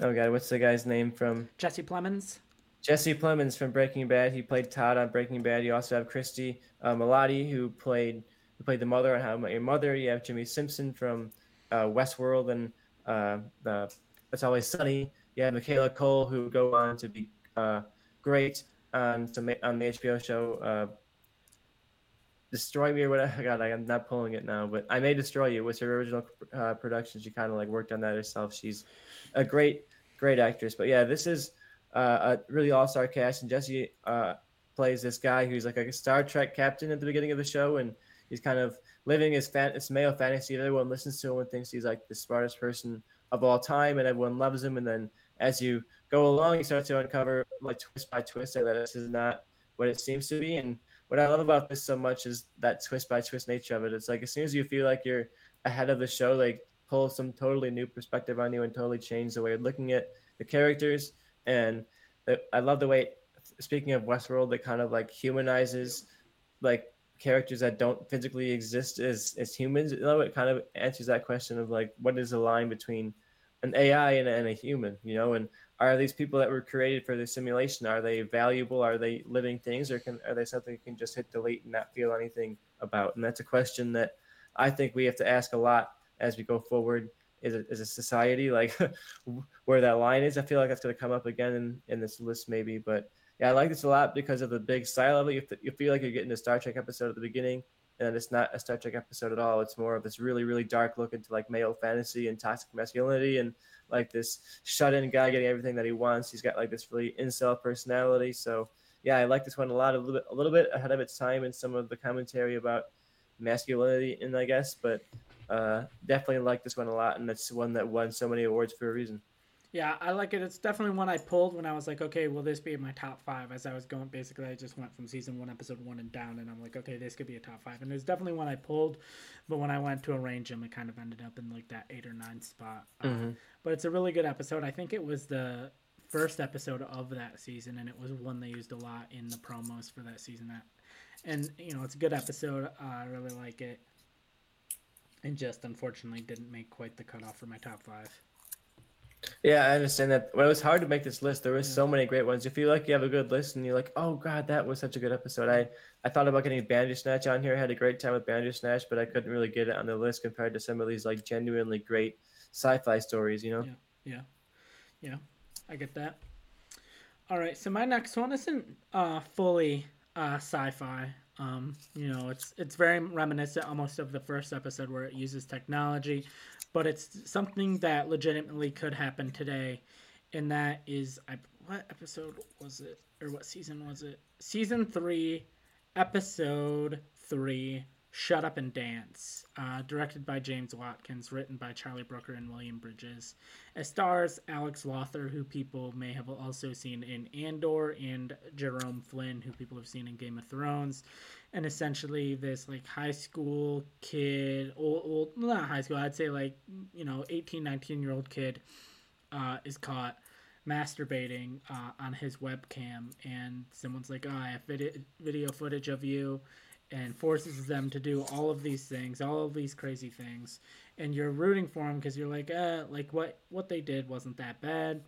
oh god, what's the guy's name from Jesse Plemons. Jesse Plemons from Breaking Bad. He played Todd on Breaking Bad. You also have Christy uh, Milioti who played who played the mother on How I Met Your Mother. You have Jimmy Simpson from uh, Westworld and uh, the It's Always Sunny. You have Michaela Coel who go on to be uh, great on the HBO show. Uh, Destroy Me or whatever. God, I'm not pulling it now, but I May Destroy You was her original uh, production. She kind of like worked on that herself. She's a great, great actress. But yeah, this is uh, a really all star cast, and Jesse uh, plays this guy who's like a Star Trek captain at the beginning of the show, and he's kind of living his, fan- his male fantasy. Everyone listens to him and thinks he's like the smartest person of all time, and everyone loves him. And then as you go along, you start to uncover like twist by twist that this is not what it seems to be. And what I love about this so much is that twist by twist nature of it. It's like as soon as you feel like you're ahead of the show, like pull some totally new perspective on you and totally change the way you're looking at the characters. And I love the way, speaking of Westworld, it kind of like humanizes like characters that don't physically exist as, as humans. You know, it kind of answers that question of like, what is the line between an AI and and a human, you know, and are these people that were created for the simulation? Are they valuable? Are they living things? Or can are they something you can just hit delete and not feel anything about? And that's a question that i think we have to ask a lot as we go forward as a, a society like where that line is. I feel like that's going to come up again in, in this list maybe but yeah i like this a lot because of the big style of it you, you feel like you're getting a star trek episode at the beginning and it's not a star trek episode at all. It's more of this really really dark look into like male fantasy and toxic masculinity and like this shut-in guy getting everything that he wants. He's got like this really incel personality. So yeah, I like this one a lot. A little bit, a little bit ahead of its time in some of the commentary about masculinity, and I guess, but uh, definitely like this one a lot. And it's one that won so many awards for a reason. Yeah, I like it. It's definitely one I pulled when I was like, okay, will this be in my top five? As I was going, basically, I just went from season one, episode one, and down, and I'm like, okay, this could be a top five. And it's definitely one I pulled, but when I went to arrange them, it kind of ended up in like that eight or nine spot. Uh, Mhm. but it's a really good episode. I think it was the first episode of that season, and it was one they used a lot in the promos for that season. That, and you know, it's a good episode. Uh, I really like it. And just unfortunately didn't make quite the cutoff for my top five. Yeah, I understand that. Well, it was hard to make this list. There was Yeah. so many great ones. If You feel like you have a good list, and you're like, "Oh God, that was such a good episode." I I thought about getting Bandersnatch on here. I had a great time with Bandersnatch, but I couldn't really get it on the list compared to some of these like genuinely great sci-fi stories. You know? Yeah. Yeah. I get that. All right, so my next one isn't uh, fully uh, sci-fi. Um, you know, it's it's very reminiscent almost of the first episode where it uses technology, but it's something that legitimately could happen today, and that is I what episode was it or what season was it? Season three, episode three. Shut Up and Dance, uh, directed by James Watkins, written by Charlie Brooker and William Bridges. It stars Alex Lawther, who people may have also seen in Andor, and Jerome Flynn, who people have seen in Game of Thrones. And essentially, this like high school kid, old, old not high school, I'd say like you know 18, 19 year old kid, uh, is caught masturbating uh, on his webcam, and someone's like, "Oh, I have vid- video footage of you," and forces them to do all of these things, all of these crazy things, and you're rooting for them because you're like, "Uh, like what what they did wasn't that bad,"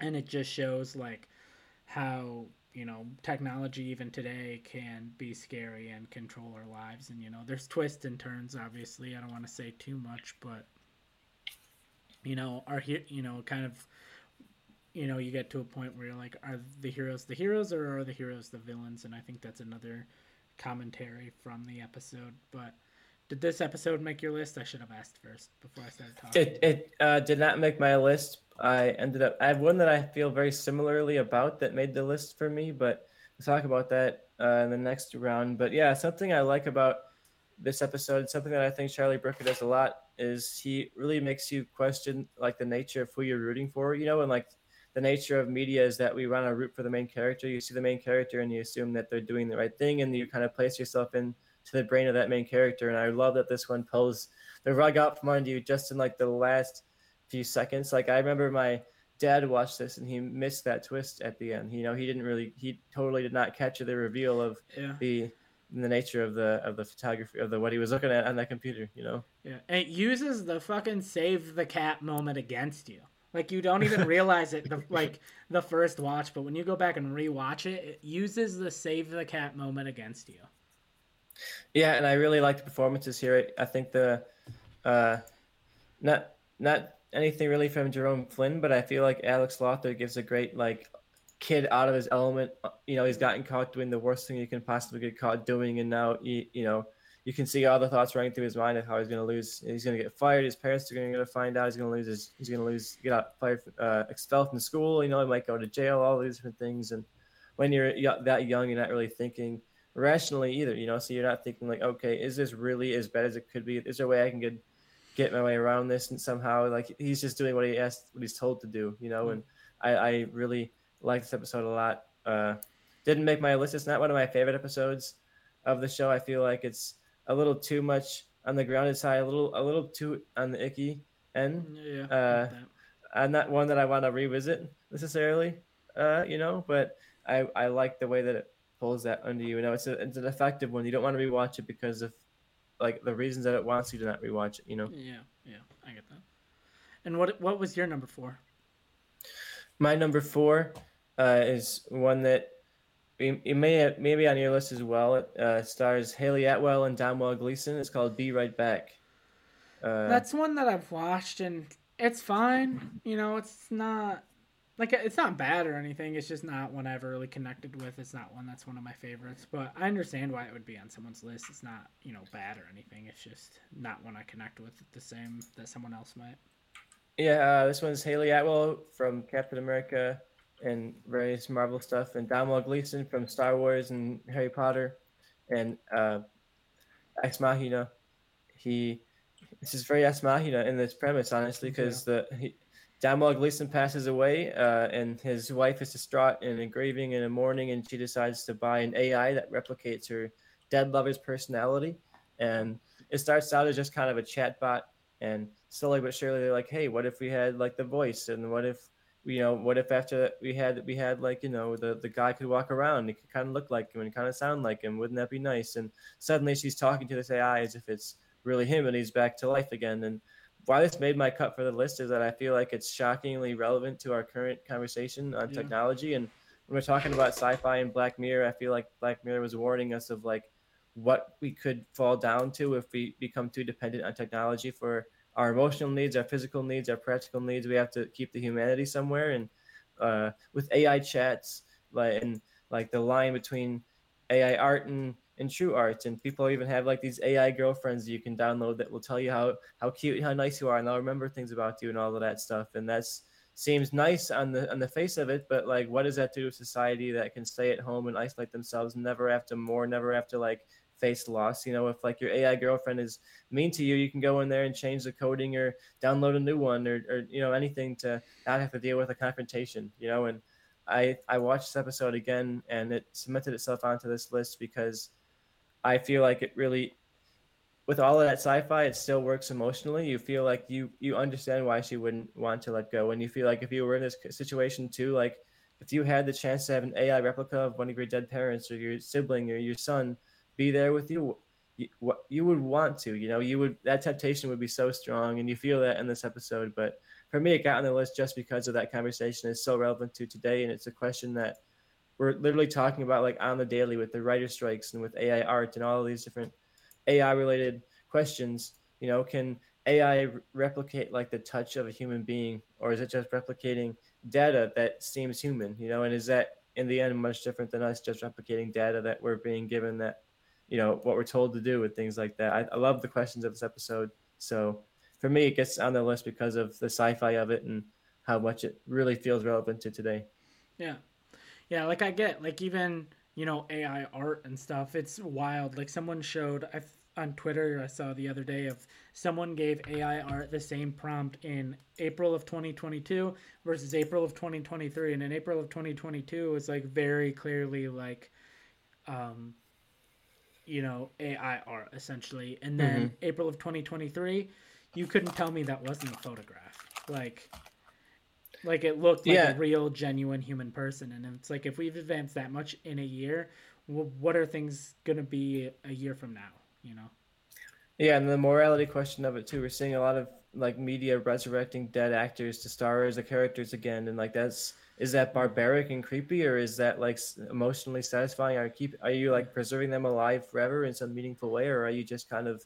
and it just shows like how you know technology even today can be scary and control our lives. And you know there's twists and turns obviously. I don't want to say too much but you know are here you know kind of you know you get to a point where you're like are the heroes the heroes or are the heroes the villains? And i think that's another commentary from the episode. But did this episode make your list? I should have asked first before i started talking. It it uh, did not make my list. I ended up i have one that i feel very similarly about that made the list for me but we'll talk about that uh, in the next round. But yeah something i like about this episode something that i think charlie brooker does a lot is he really makes you question like the nature of who you're rooting for you know and like the nature of media is that we want to root for the main character. You see the main character and you assume that they're doing the right thing, and you kind of place yourself in to the brain of that main character. And I love that this one pulls the rug out from under you just in like the last few seconds. Like I remember my dad watched this and he missed that twist at the end. You know, he didn't really, he totally did not catch the reveal of yeah. the the nature of the of the photography of the what he was looking at on that computer. You know. Yeah, and it uses the fucking save the cat moment against you. Like you don't even realize it the, like the first watch, but when you go back and rewatch it, it uses the save the cat moment against you. Yeah, and I really like the performances here. I think the uh not not anything really from Jerome Flynn, but I feel like Alex Lawther gives a great like kid out of his element. You know, he's gotten caught doing the worst thing you can possibly get caught doing, and now he, you know you can see all the thoughts running through his mind of how he's going to lose. He's going to get fired. His parents are going to find out. He's going to lose. His, he's going to lose. Get out, fired, uh, expelled from school. You know, he might go to jail. All these different things. And when you're that young, you're not really thinking rationally either. You know, so you're not thinking like, okay, is this really as bad as it could be? Is there a way I can get get my way around this? And somehow, like, he's just doing what he asked, what he's told to do. You know, mm-hmm. and I, I really like this episode a lot. Uh, didn't make my list. It's not one of my favorite episodes of the show. I feel like it's a little too much on the grounded side, a little a little too on the icky end. Yeah. Uh, I'm not one that I want to revisit necessarily, uh, you know, but I, I like the way that it pulls that under you. You know, it's a, it's an effective one. You don't want to rewatch it because of like the reasons that it wants you to not rewatch it. You know. Yeah, yeah, I get that. And what what was your number four? My number four uh, is one that it may maybe on your list as well. It uh, stars Hayley Atwell and Domhnall Gleeson. It's called Be Right Back. Uh, That's one that I've watched and it's fine. You know, it's not like it's not bad or anything. It's just not one I've really connected with. It's not one that's one of my favorites. But I understand why it would be on someone's list. It's not you know bad or anything. It's just not one I connect with the same that someone else might. Yeah, uh, this one's Hayley Atwell from Captain America and various Marvel stuff, and Domhnall Gleeson from Star Wars and Harry Potter, and uh, Ex Machina. He this is very Ex Machina in this premise, honestly, because yeah. the he, Domhnall Gleeson passes away, uh, and his wife is distraught and grieving in the morning, and she decides to buy an AI that replicates her dead lover's personality, and it starts out as just kind of a chat bot, and slowly but surely they're like, hey, what if we had like the voice, and what if you know, what if after we had we had like you know the the guy could walk around, he could kind of look like him and kind of sound like him. Wouldn't that be nice? And suddenly she's talking to this AI as if it's really him, and he's back to life again. And why this made my cut for the list is that I feel like it's shockingly relevant to our current conversation on yeah. technology. And when we're talking about sci-fi and Black Mirror, I feel like Black Mirror was warning us of like what we could fall down to if we become too dependent on technology for our emotional needs, our physical needs, our practical needs. We have to keep the humanity somewhere. And uh, with AI chats, like and like the line between AI art and, and true art, and people even have like these AI girlfriends you can download that will tell you how how cute, how nice you are, and they'll remember things about you and all of that stuff. And that's seems nice on the on the face of it, but like, what does that do to society that can stay at home and isolate themselves, never have to more, never have to like face loss. You know, if like your AI girlfriend is mean to you, you can go in there and change the coding or download a new one or, or you know anything to not have to deal with a confrontation. You know, and I I watched this episode again and it cemented itself onto this list because I feel like it really with all of that sci-fi, it still works emotionally. You feel like you you understand why she wouldn't want to let go, and you feel like if you were in this situation too, like if you had the chance to have an AI replica of one of your dead parents or your sibling or your son be there with you, you, you would want to. You know, you would that temptation would be so strong, and you feel that in this episode. But for me, it got on the list just because of that conversation is so relevant to today, and it's a question that we're literally talking about like on the daily with the writer strikes and with AI art and all these different AI related questions. You know, can AI replicate like the touch of a human being, or is it just replicating data that seems human? You know, and is that in the end much different than us just replicating data that we're being given that, you know, what we're told to do with things like that? I, I love the questions of this episode. So for me, it gets on the list because of the sci-fi of it and how much it really feels relevant to today. Yeah, yeah. Like I get like even you know AI art and stuff. It's wild. Like someone showed I on Twitter I saw the other day of someone gave AI art the same prompt in April of 2022 versus April of 2023 and in April of 2022 it was like very clearly like um you know AI art essentially and then mm-hmm. April of 2023 you couldn't tell me that wasn't a photograph like like it looked like yeah. a real genuine human person and it's like if we've advanced that much in a year what are things going to be a year from now you know. Yeah, and the morality question of it too. We're seeing a lot of like media resurrecting dead actors to star as the characters again, and like that's is that barbaric and creepy, or is that like emotionally satisfying? Are keep are you like preserving them alive forever in some meaningful way, or are you just kind of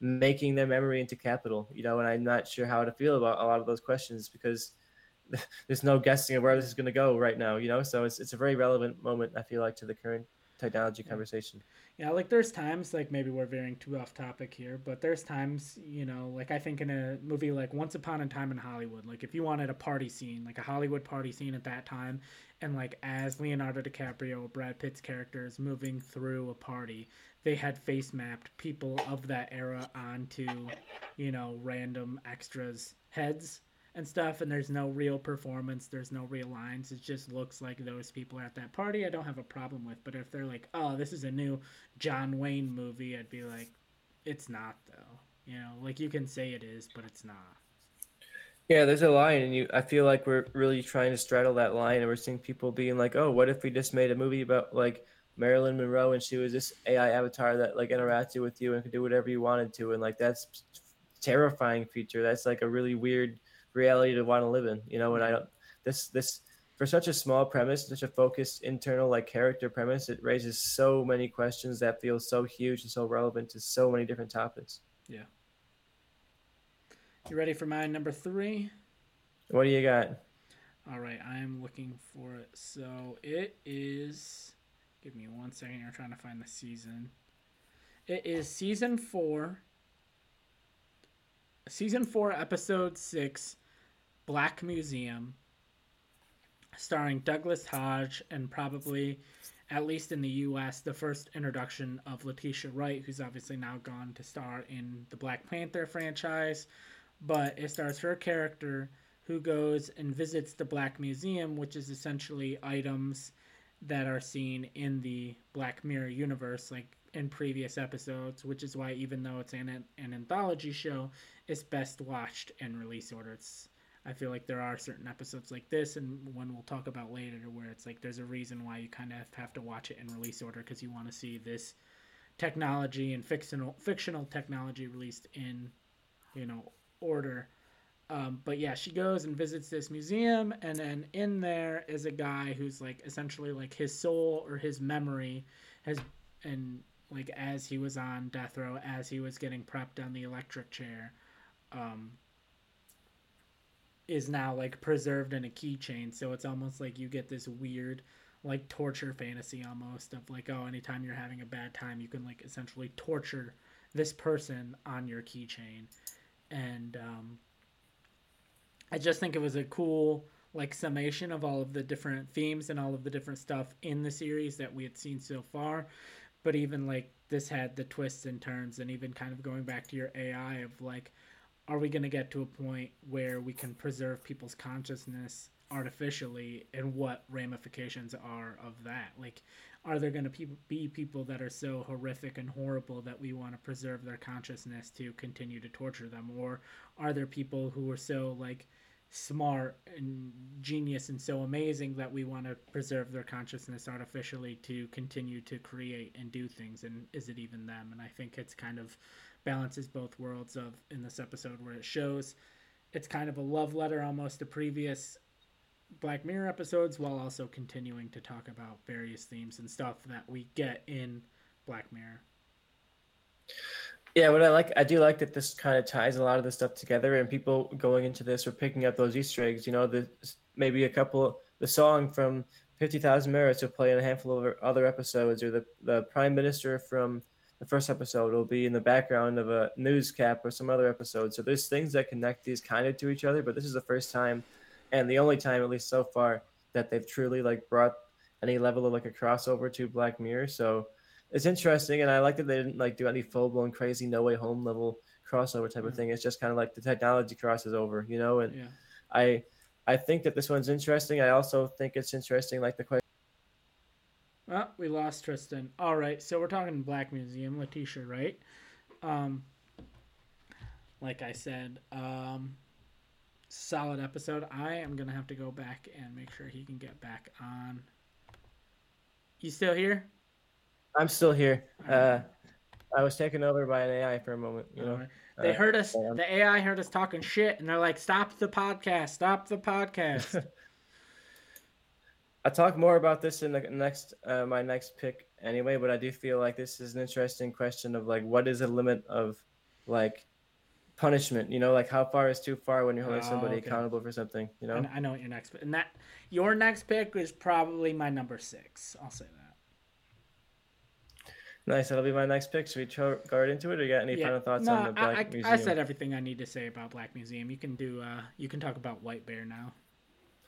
making their memory into capital? You know, and I'm not sure how to feel about a lot of those questions because there's no guessing of where this is going to go right now. You know, so it's it's a very relevant moment. I feel like to the current technology conversation. Yeah, like there's times like maybe we're veering too off topic here, but there's times, you know, like I think in a movie like Once Upon a Time in Hollywood, like if you wanted a party scene, like a Hollywood party scene at that time, and like as Leonardo DiCaprio, Brad Pitt's character is moving through a party, they had face mapped people of that era onto, you know, random extras heads and stuff and there's no real performance there's no real lines. It just looks like those people are at that party i don't have a problem with but if they're like oh this is a new john wayne movie i'd be like it's not though. You know like you can say it is but it's not. Yeah there's a line and you i feel like we're really trying to straddle that line and we're seeing people being like oh what if we just made a movie about like marilyn monroe and she was this ai avatar that like interacted with you and could do whatever you wanted to and like that's terrifying feature. That's like a really weird reality to want to live in, you know. And I don't this this for such a small premise, such a focused internal like character premise, it raises so many questions that feel so huge and so relevant to so many different topics. Yeah. You ready for my number three? What do you got? All right, I'm looking for it. So it is. Give me one second. You're trying to find the season. It is season four. Season four, episode six, Black Museum, starring Douglas Hodge, and probably, at least in the U.S., the first introduction of Letitia Wright, who's obviously now gone to star in the Black Panther franchise. But it stars her character who goes and visits the Black Museum, which is essentially items that are seen in the Black Mirror universe, like in previous episodes, which is why even though it's an, an anthology show, it's best watched in release order. It's I feel like there are certain episodes like this, and one we'll talk about later, where it's like there's a reason why you kind of have to watch it in release order because you want to see this technology and fictional fictional technology released in, you know, order. Um, but yeah, she goes and visits this museum, and then in there is a guy who's like essentially like his soul or his memory has, and like as he was on death row, as he was getting prepped on the electric chair, um, is now like preserved in a keychain. So it's almost like you get this weird like torture fantasy almost of like oh anytime you're having a bad time you can like essentially torture this person on your keychain and um, i just think it was a cool like summation of all of the different themes and all of the different stuff in the series that we had seen so far but even like this had the twists and turns and even kind of going back to your ai of like are we going to get to a point where we can preserve people's consciousness artificially and what ramifications are of that. Like, are there going to be people that are so horrific and horrible that we want to preserve their consciousness to continue to torture them? Or are there people who are so, like, smart and genius and so amazing that we want to preserve their consciousness artificially to continue to create and do things and is it even them and i think it's kind of balances both worlds of in this episode where it shows it's kind of a love letter almost to previous black mirror episodes while also continuing to talk about various themes and stuff that we get in black mirror yeah, what I like, I do like that this kind of ties a lot of this stuff together, and people going into this are picking up those Easter eggs. You know, the maybe a couple, the song from Fifty Thousand Merits will play in a handful of other episodes, or the the Prime Minister from the first episode will be in the background of a news cap or some other episode. So there's things that connect these kind of to each other, but this is the first time, and the only time, at least so far, that they've truly like brought any level of like a crossover to Black Mirror. So it's interesting, and I like that they didn't like do any full blown crazy No Way Home level crossover type of mm-hmm. thing. It's just kind of like the technology crosses over, you know. And yeah. I I think that this one's interesting. I also think it's interesting, like the question. Well, we lost Tristan. All right, so we're talking Black Museum, Letitia, Wright? Um, like I said, um, solid episode. I am gonna have to go back and make sure he can get back on. You still here? I'm still here. Uh, I was taken over by an AI for a moment. You know, they uh, heard us. The AI heard us talking shit, and they're like, "Stop the podcast! Stop the podcast!" I talk more about this in the next uh, my next pick anyway, but I do feel like this is an interesting question of like, what is the limit of like punishment? You know, like how far is too far when you're holding oh, somebody okay. accountable for something? You know, I, I know what your next pick, and that your next pick is probably my number six. I'll say that. Nice. That'll be my next pick. Should we go right into it, or you got any yeah. final thoughts no, on the Black I, Museum? I said everything I need to say about Black Museum. You can do. Uh, you can talk about White Bear now.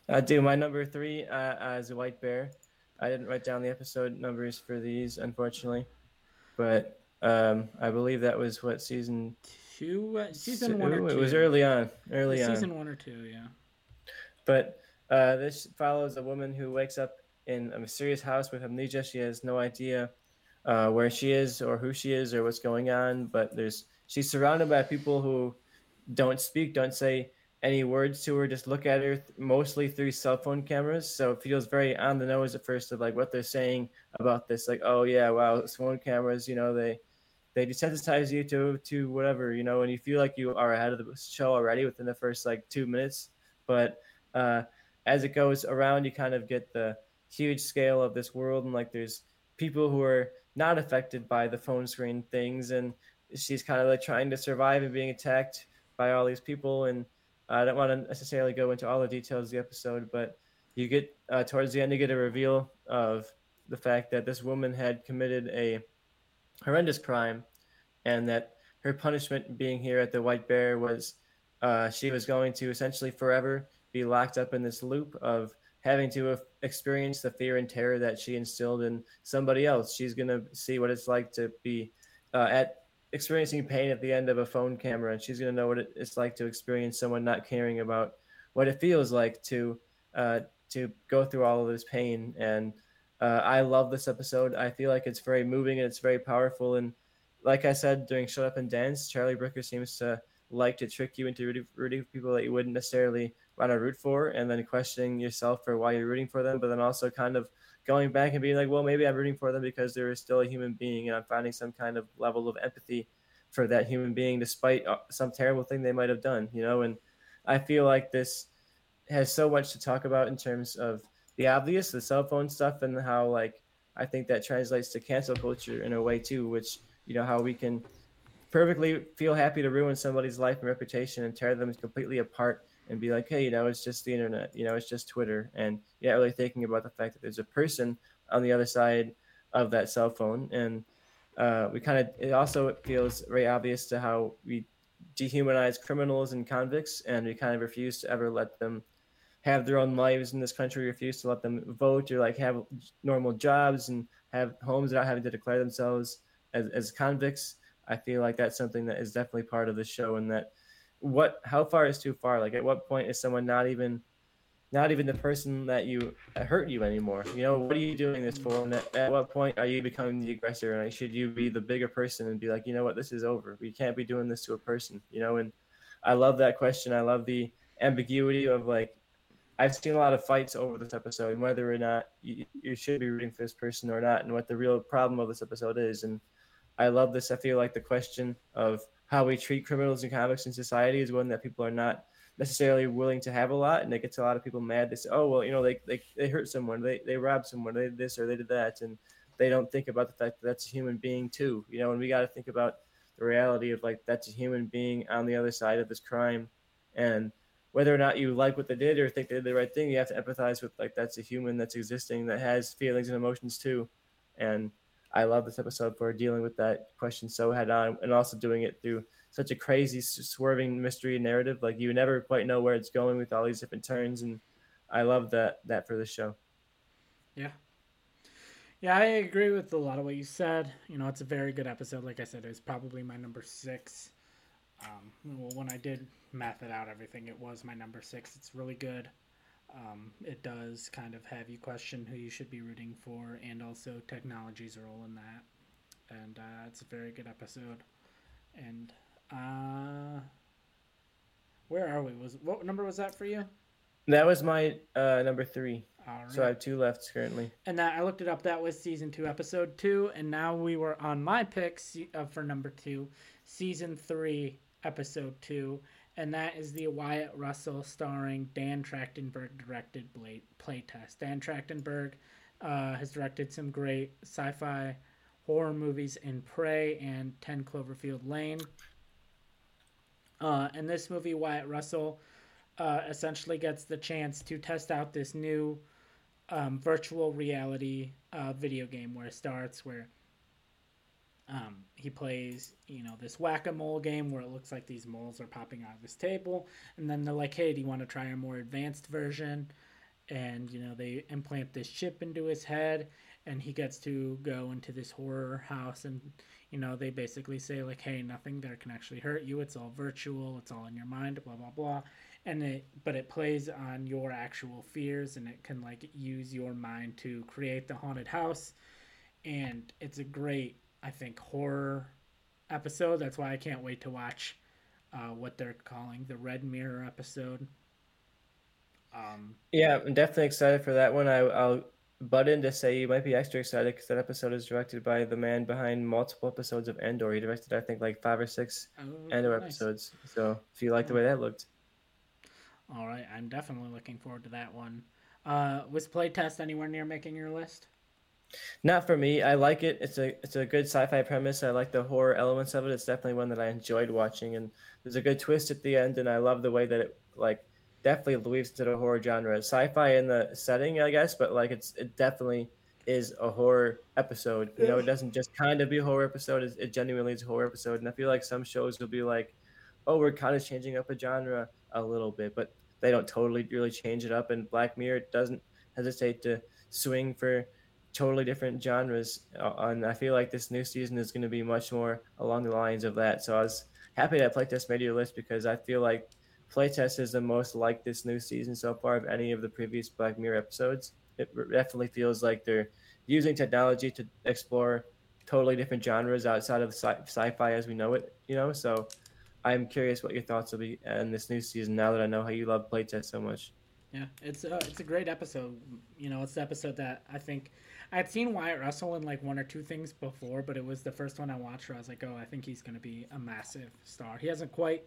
I do. My number three uh, as a White Bear. I didn't write down the episode numbers for these, unfortunately, but um, I believe that was what season two, uh, season one or two. It was early on. Early season on. Season one or two, yeah. But uh, this follows a woman who wakes up in a mysterious house with amnesia. She has no idea uh, where she is or who she is or what's going on. But there's she's surrounded by people who don't speak, don't say any words to her, just look at her th- mostly through cell phone cameras. So it feels very on the nose at first of like what they're saying about this. Like, oh yeah, wow, phone cameras, you know, they they desensitize you to to whatever, you know, and you feel like you are ahead of the show already within the first like two minutes. But uh, as it goes around, you kind of get the huge scale of this world, and like there's people who are not affected by the phone screen things and she's kind of like trying to survive and being attacked by all these people and i don't want to necessarily go into all the details of the episode but you get uh, towards the end you get a reveal of the fact that this woman had committed a horrendous crime and that her punishment being here at the white bear was uh, she was going to essentially forever be locked up in this loop of having to experience the fear and terror that she instilled in somebody else. She's going to see what it's like to be uh, at experiencing pain at the end of a phone camera, and she's going to know what it's like to experience someone not caring about what it feels like to uh, to go through all of this pain. And uh, I love this episode. I feel like it's very moving and it's very powerful. And like I said during Shut Up and Dance, Charlie Brooker seems to like to trick you into rooting, rooting for people that you wouldn't necessarily want to root for, and then questioning yourself for why you're rooting for them, but then also kind of going back and being like, well, maybe I'm rooting for them because they're still a human being, and I'm finding some kind of level of empathy for that human being, despite uh, some terrible thing they might have done, you know. And I feel like this has so much to talk about in terms of the obvious, the cell phone stuff, and how like I think that translates to cancel culture in a way too, which you know how we can perfectly feel happy to ruin somebody's life and reputation and tear them completely apart and be like, hey, you know, it's just the internet, you know, it's just Twitter, and yeah, really thinking about the fact that there's a person on the other side of that cell phone, and uh, we kind of it also feels very obvious to how we dehumanize criminals and convicts, and we kind of refuse to ever let them have their own lives in this country, refuse to let them vote or like have normal jobs and have homes without having to declare themselves as, as convicts. I feel like that's something that is definitely part of the show, and that what how far is too far? Like at what point is someone not even not even the person that you hurt you anymore. You know, what are you doing this for? And at, at what point are you becoming the aggressor? And should you be the bigger person and be like, you know what, this is over. We can't be doing this to a person. You know, and I love that question. I love the ambiguity of like, I've seen a lot of fights over this episode and whether or not you, you should be rooting for this person or not, and what the real problem of this episode is. And I love this. I feel like the question of how we treat criminals and convicts in society is one that people are not necessarily willing to have a lot, and it gets a lot of people mad. They say, "Oh, well, you know, they they, they hurt someone, they they robbed someone, they did this or they did that," and they don't think about the fact that that's a human being too. You know, and we got to think about the reality of like that's a human being on the other side of this crime, and whether or not you like what they did or think they did the right thing, you have to empathize with like that's a human that's existing that has feelings and emotions too, and I love this episode for dealing with that question so head on, and also doing it through such a crazy, swerving mystery narrative. Like you never quite know where it's going with all these different turns, and I love that that for the show. Yeah, yeah, I agree with a lot of what you said. You know, it's a very good episode. Like I said, it's probably my number six. Um, well, when I did math it out, everything, it was my number six. It's really good. Um, it does kind of have you question who you should be rooting for and also technology's role in that. And uh, it's a very good episode. And uh, where are we? Was what number was that for you? That was my uh, number three. So I have two left currently. And that I looked it up. That was season two, episode two, and now we were on my picks uh, for number two, season three, episode two, and that is the Wyatt Russell starring Dan Trachtenberg directed playtest. Dan Trachtenberg uh, has directed some great sci-fi horror movies in Prey and 10 Cloverfield Lane. Uh, this movie, Wyatt Russell uh, essentially gets the chance to test out this new um, virtual reality uh, video game where it starts where um, he plays, you know, this whack a mole game where it looks like these moles are popping out of his table. And then they're like, hey, do you want to try a more advanced version? And, you know, they implant this chip into his head and he gets to go into this horror house and, you know, they basically say, like, hey, nothing there can actually hurt you. It's all virtual, it's all in your mind, blah, blah, blah. And it, but it plays on your actual fears and it can, like, use your mind to create the haunted house. And it's a great I think, horror episode. That's why I can't wait to watch uh, what they're calling the Red Mirror episode. Um, yeah, I'm definitely excited for that one. I, will butt in to say you might be extra excited because that episode is directed by the man behind multiple episodes of Andor. He directed, I think, like five or six oh, Andor nice. episodes. So if you like the way that looked. All right, I'm definitely looking forward to that one. Uh, was playtest anywhere near making your list? Not for me. I like it. It's a it's a good sci-fi premise. I like the horror elements of it. It's definitely one that I enjoyed watching, and there's a good twist at the end, and I love the way that it like definitely leaves to the horror genre. Sci-fi in the setting, I guess, but like it's it definitely is a horror episode. You know, it doesn't just kind of be a horror episode. It, it genuinely is a horror episode, and I feel like some shows will be like, oh, we're kind of changing up a genre a little bit, but they don't totally really change it up. And Black Mirror doesn't hesitate to swing for totally different genres. Uh, and I feel like this new season is going to be much more along the lines of that. So I was happy that Playtest made your list because I feel like Playtest is the most like this new season so far of any of the previous Black Mirror episodes. It definitely feels like they're using technology to explore totally different genres outside of sci- sci-fi as we know it. You know, so I'm curious what your thoughts will be in this new season now that I know how you love Playtest so much. Yeah, it's uh, it's a great episode. You know, it's the episode that I think I'd seen Wyatt Russell in like one or two things before, but it was the first one I watched where I was like, oh, I think he's going to be a massive star. He hasn't quite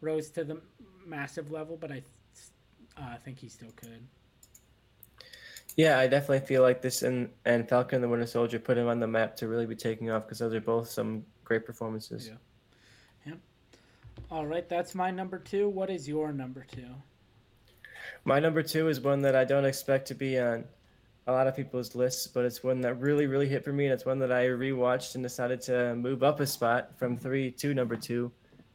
rose to the massive level, but I uh, think he still could. Yeah, I definitely feel like this and and Falcon and the Winter Soldier put him on the map to really be taking off because those are both some great performances. Yeah. Yep. All right, that's my number two. What is your number two? My number two is one that I don't expect to be on a lot of people's lists, but it's one that really, really hit for me, and it's one that I rewatched and decided to move up a spot from three to number two.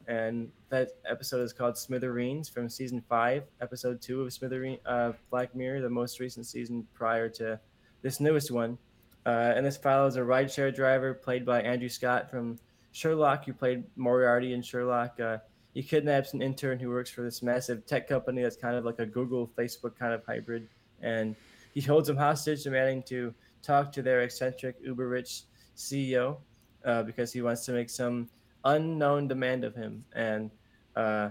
And that episode is called Smithereens from season five, episode two of Smithereen uh, Black Mirror, the most recent season prior to this newest one. Uh, and this follows a rideshare driver played by Andrew Scott from Sherlock, who played Moriarty in Sherlock. Uh, he kidnaps an intern who works for this massive tech company that's kind of like a Google, Facebook kind of hybrid, and he holds him hostage, demanding to talk to their eccentric, uber rich CEO uh, because he wants to make some unknown demand of him. And uh,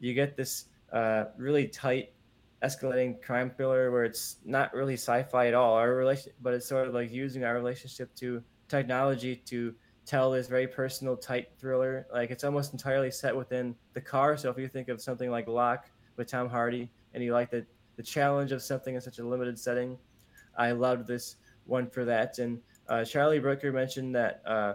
you get this uh, really tight, escalating crime thriller where it's not really sci-fi at all. Our relation, but it's sort of like using our relationship to technology to tell this very personal, tight thriller. Like it's almost entirely set within the car. So if you think of something like Locke with Tom Hardy, and you like the the challenge of something in such a limited setting, I loved this one for that. And uh, Charlie Brooker mentioned that uh,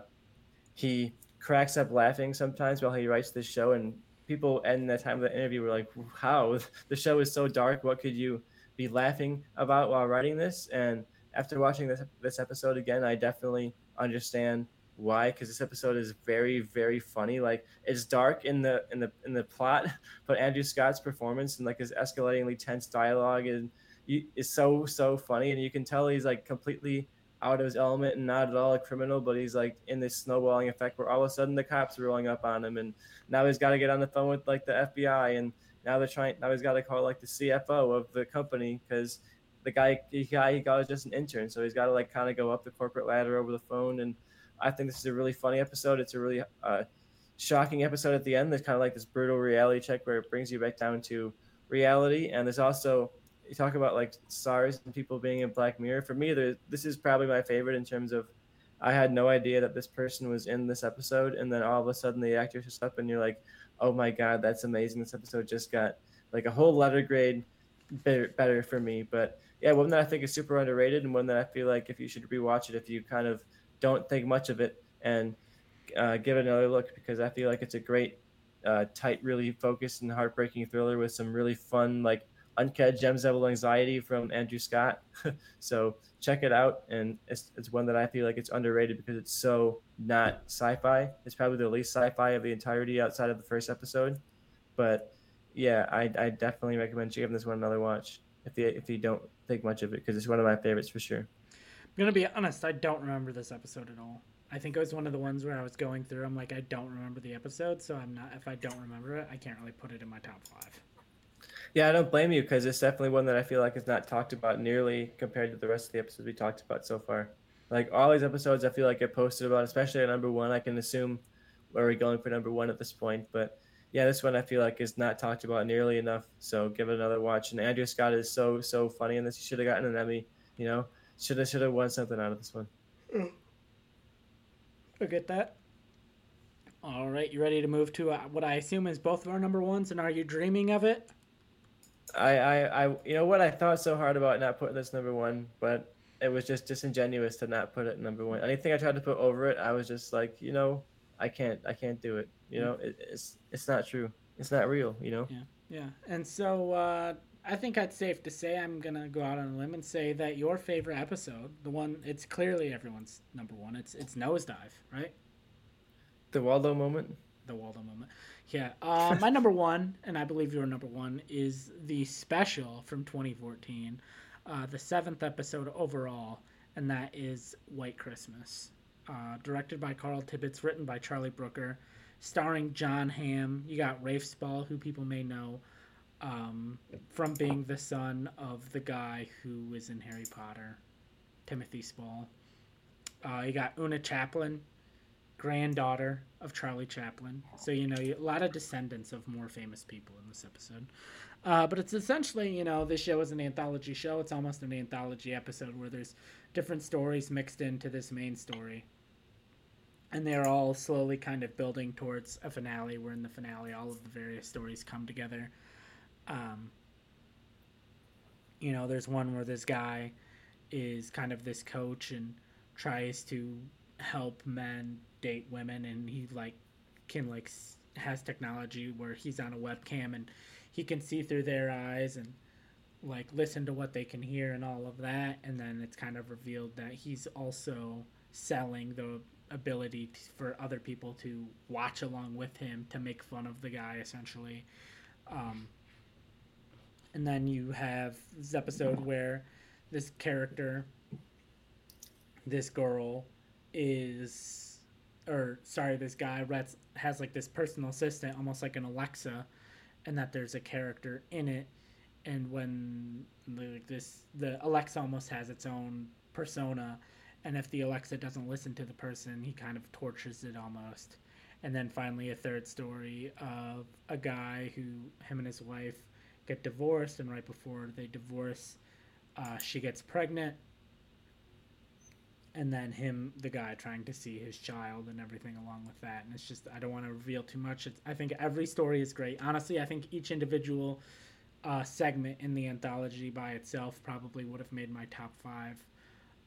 he cracks up laughing sometimes while he writes this show, and people in the time of the interview were like, "How the show is so dark? What could you be laughing about while writing this?" And after watching this this episode again, I definitely understand why because this episode is very very funny. Like it's dark in the in the in the plot but andrew scott's performance and like his escalatingly tense dialogue and is so so funny. And you can tell he's like completely out of his element and not at all a criminal but he's like in this snowballing effect where all of a sudden the cops are rolling up on him and now he's got to get on the phone with like the fbi and now they're trying now he's got to call like the cfo of the company because the guy the guy he got is just an intern. So he's got to like kind of go up the corporate ladder over the phone and I think this is a really funny episode. It's a really uh, shocking episode at the end. There's kind of like this brutal reality check where it brings you back down to reality. And there's also you talk about like stars and people being in Black Mirror. For me, this is probably my favorite in terms of I had no idea that this person was in this episode, and then all of a sudden the actor shows up, and you're like, "Oh my god, that's amazing! This episode just got like a whole letter grade better, better for me." But yeah, one that I think is super underrated, and one that I feel like if you should rewatch it, if you kind of don't think much of it and uh, give it another look because I feel like it's a great, uh, tight, really focused and heartbreaking thriller with some really fun, like uncut gems of anxiety from Andrew Scott. so check it out, and it's, it's one that I feel like it's underrated because it's so not sci-fi. It's probably the least sci-fi of the entirety outside of the first episode, but yeah, I, I definitely recommend you giving this one another watch if you if you don't think much of it because it's one of my favorites for sure gonna be honest, I don't remember this episode at all. I think it was one of the ones where I was going through. I'm like, I don't remember the episode, so I'm not. If I don't remember it, I can't really put it in my top five. Yeah, I don't blame you because it's definitely one that I feel like is not talked about nearly compared to the rest of the episodes we talked about so far. Like all these episodes, I feel like get posted about, especially at number one. I can assume where we're going for number one at this point, but yeah, this one I feel like is not talked about nearly enough. So give it another watch. And Andrew Scott is so so funny in this. He should have gotten an Emmy. You know, should have should have won something out of this one. Mm. I get that. All right, you ready to move to uh, what I assume is both of our number ones, and are you dreaming of it? I, I, I, you know what? I thought so hard about not putting this number one, but it was just disingenuous to not put it number one. Anything I tried to put over it, I was just like, you know, I can't, I can't do it. You know, it, it's, it's not true. It's not real. You know. Yeah, yeah. And so, uh, I think it's safe to say I'm gonna go out on a limb and say that your favorite episode, the one it's clearly everyone's number one. It's it's nosedive, right? The Waldo moment. The Waldo moment. Yeah. Uh, my number one, and I believe your number one, is the special from 2014, uh, the seventh episode overall, and that is White Christmas. Uh, directed by Carl Tibbetts, written by Charlie Brooker, starring Jon Hamm. You got Rafe Spall, who people may know um, from being the son of the guy who was in Harry Potter, Timothy Spall. Uh, you got Oona Chaplin, granddaughter of Charlie Chaplin. So, you know, a lot of descendants of more famous people in this episode. Uh, but it's essentially, you know, this show is an anthology show. It's almost an anthology episode where there's different stories mixed into this main story. And they're all slowly kind of building towards a finale, where in the finale, all of the various stories come together um, you know, there's one where this guy is kind of this coach and tries to help men date women, and he like can like has technology where he's on a webcam and he can see through their eyes and like listen to what they can hear and all of that. And then it's kind of revealed that he's also selling the ability to, for other people to watch along with him to make fun of the guy essentially. Um, and then you have this episode where this character, this girl, is or sorry, this guy Rhett's has like this personal assistant, almost like an Alexa, and that there's a character in it. And when like this, the Alexa almost has its own persona, and if the Alexa doesn't listen to the person, he kind of tortures it almost. And then finally, a third story of a guy who him and his wife get divorced, and right before they divorce, uh, she gets pregnant. And then him the guy trying to see his child and everything along with that. And it's just i don't want to reveal too much. It's, i think every story is great. Honestly i think each individual uh, segment in the anthology by itself probably would have made my top five.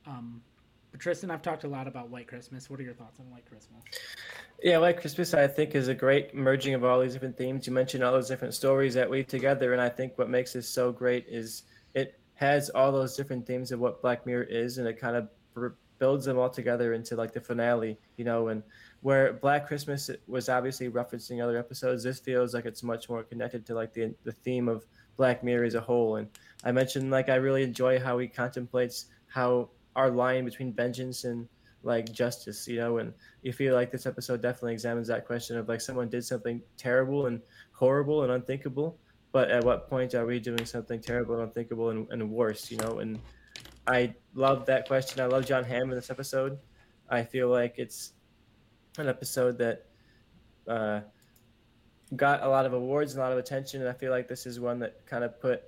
Um, but tristan i've talked a lot about white christmas. What are your thoughts on white christmas? Yeah white christmas i think is a great merging of all these different themes. You mentioned all those different stories that weave together and i think what makes this so great is it has all those different themes of what black mirror is and it kind of builds them all together into like the finale, you know, and where Black Christmas was obviously referencing other episodes, this feels like it's much more connected to like the the theme of Black Mirror as a whole. And I mentioned like I really enjoy how he contemplates how our line between vengeance and like justice, you know, and you feel like this episode definitely examines that question of like someone did something terrible and horrible and unthinkable, but at what point are we doing something terrible and unthinkable and, and worse, you know, and I love that question. I love Jon Hamm in this episode. I feel like it's an episode that uh, got a lot of awards and a lot of attention, and I feel like this is one that kind of put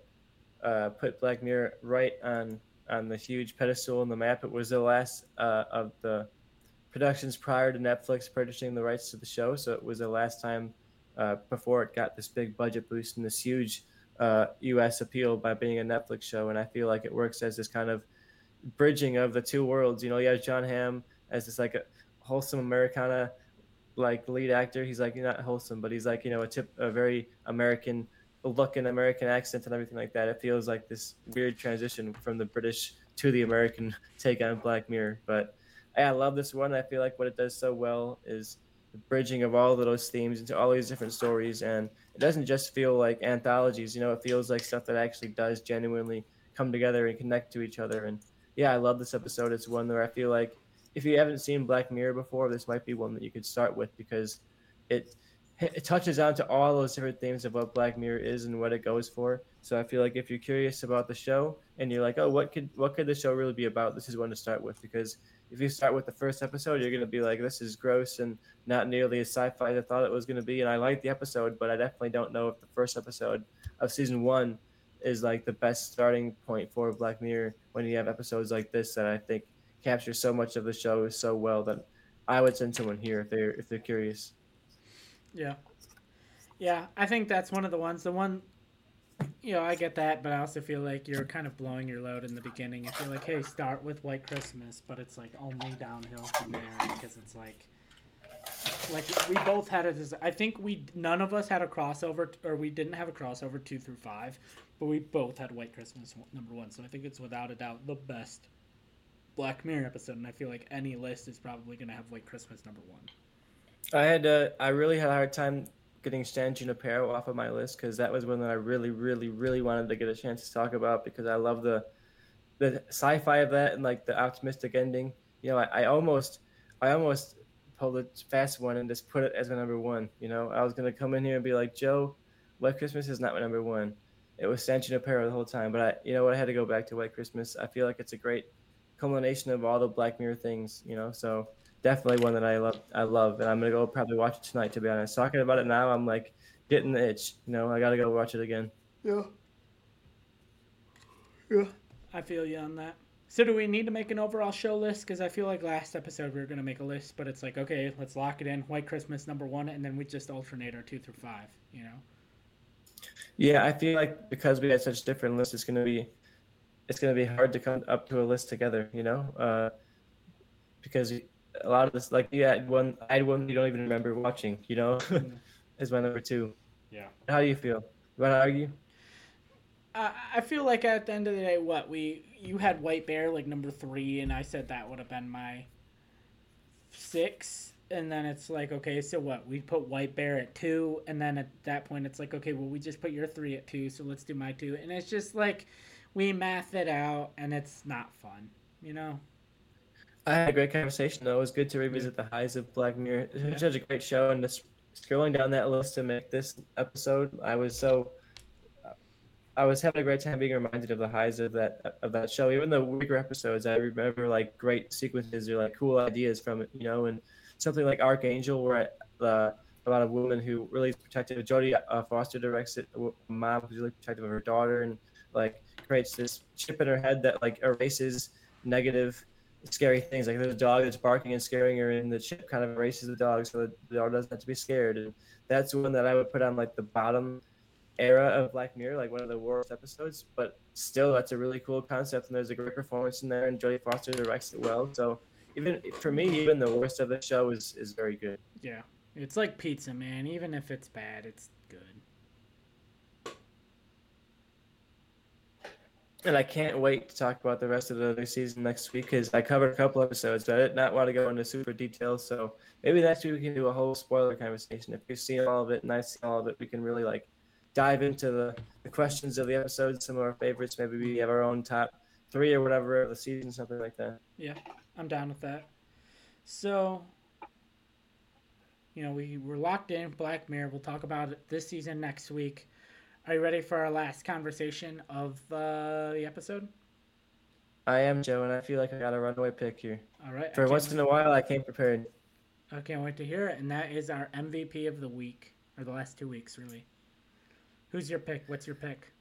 uh, put Black Mirror right on on the huge pedestal on the map. It was the last uh, of the productions prior to Netflix purchasing the rights to the show, so it was the last time uh, before it got this big budget boost and this huge uh, U.S. appeal by being a Netflix show, and I feel like it works as this kind of bridging of the two worlds. You know, you have Jon Hamm as this like a wholesome Americana like lead actor. He's like not wholesome, but he's like you know a tip a very American look and American accent and everything like that. It feels like this weird transition from the British to the American take on Black Mirror. But I love this one. I feel like what it does so well is the bridging of all of those themes into all these different stories and it doesn't just feel like anthologies you know it feels like stuff that actually does genuinely come together and connect to each other and yeah, I love this episode. It's one where I feel like if you haven't seen Black Mirror before, this might be one that you could start with because it it touches on to all those different themes of what Black Mirror is and what it goes for. So I feel like if you're curious about the show and you're like, oh, what could what could the show really be about? This is one to start with because if you start with the first episode, you're gonna be like, this is gross and not nearly as sci-fi as I thought it was gonna be. And I like the episode, but I definitely don't know if the first episode of season one is like the best starting point for Black Mirror when you have episodes like this that I think capture so much of the show so well that I would send someone here if they're if they're curious. Yeah. Yeah, I think that's one of the ones. The one you know, I get that, but I also feel like you're kind of blowing your load in the beginning. If you're like, hey, start with White Christmas, but it's like only downhill from there because it's like like we both had as I think we none of us had a crossover or we didn't have a crossover two through five, but we both had White Christmas number one. So I think it's without a doubt the best Black Mirror episode, and I feel like any list is probably gonna have White Christmas number one. I had uh, I really had a hard time getting San Junipero off of my list because that was one that I really, really, really wanted to get a chance to talk about because I love the the sci-fi of that and like the optimistic ending. You know, I, I almost I almost pull the fast one and just put it as my number one. You know, I was gonna come in here and be like, Joe, White Christmas is not my number one. It was San Junipero the whole time, but I, you know what, I had to go back to White Christmas. I feel like it's a great culmination of all the Black Mirror things. You know, so definitely one that I love. I love, and I'm gonna go probably watch it tonight. To be honest, talking about it now, I'm like getting the itch. You know, I gotta go watch it again. Yeah. Yeah. I feel you on that. So do we need to make an overall show list? Because I feel like last episode we were gonna make a list, but it's like okay, let's lock it in. White Christmas number one, and then we just alternate our two through five. You know. Yeah, I feel like because we had such different lists, it's gonna be it's gonna be hard to come up to a list together. You know, uh, because a lot of this, like you had one, I had one you don't even remember watching. You know, mm. is my number two. Yeah. How do you feel? You want to argue? I feel like at the end of the day, what we you had White Bear like number three, and I said that would have been my six, and then it's like okay, so what? We put White Bear at two, and then at that point, it's like okay, well, we just put your three at two, so let's do my two, and it's just like we math it out, and it's not fun, you know. I had a great conversation though. It was good to revisit the highs of Black Mirror. It was such a great show, and just scrolling down that list to make this episode, I was so I was having a great time being reminded of the highs of that of that show. Even the weaker episodes, I remember like great sequences or like cool ideas from it, you know, and something like Arkangel, where uh, about a woman who really is protective. Jodie uh, Foster directs it, mom who's really protective of her daughter, and like creates this chip in her head that like erases negative, scary things. Like there's a dog that's barking and scaring her, and the chip kind of erases the dog, so the dog doesn't have to be scared. And that's one that I would put on like the bottom era of Black Mirror, like one of the worst episodes. But still, that's a really cool concept, and there's a great performance in there, and Jodie Foster directs it well. So even for me, even the worst of the show is is very good. Yeah, it's like pizza, man. Even if it's bad, it's good. And I can't wait to talk about the rest of the other season next week because I covered a couple episodes. But I did not want to go into super details. So maybe next week we can do a whole spoiler conversation. If you've seen all of it and I've seen all of it, we can really like dive into the, the questions of the episodes, some of our favorites. Maybe we have our own top three or whatever of the season, something like that. Yeah, I'm down with that. So, you know, we, we're locked in Black Mirror. We'll talk about it this season next week. Are you ready for our last conversation of uh, the episode? I am, Joe, and I feel like I got a runaway pick here. All right. For once in a while, I came prepared. I can't wait to hear it. And that is our MVP of the week, or the last two weeks, really. Who's your pick? What's your pick?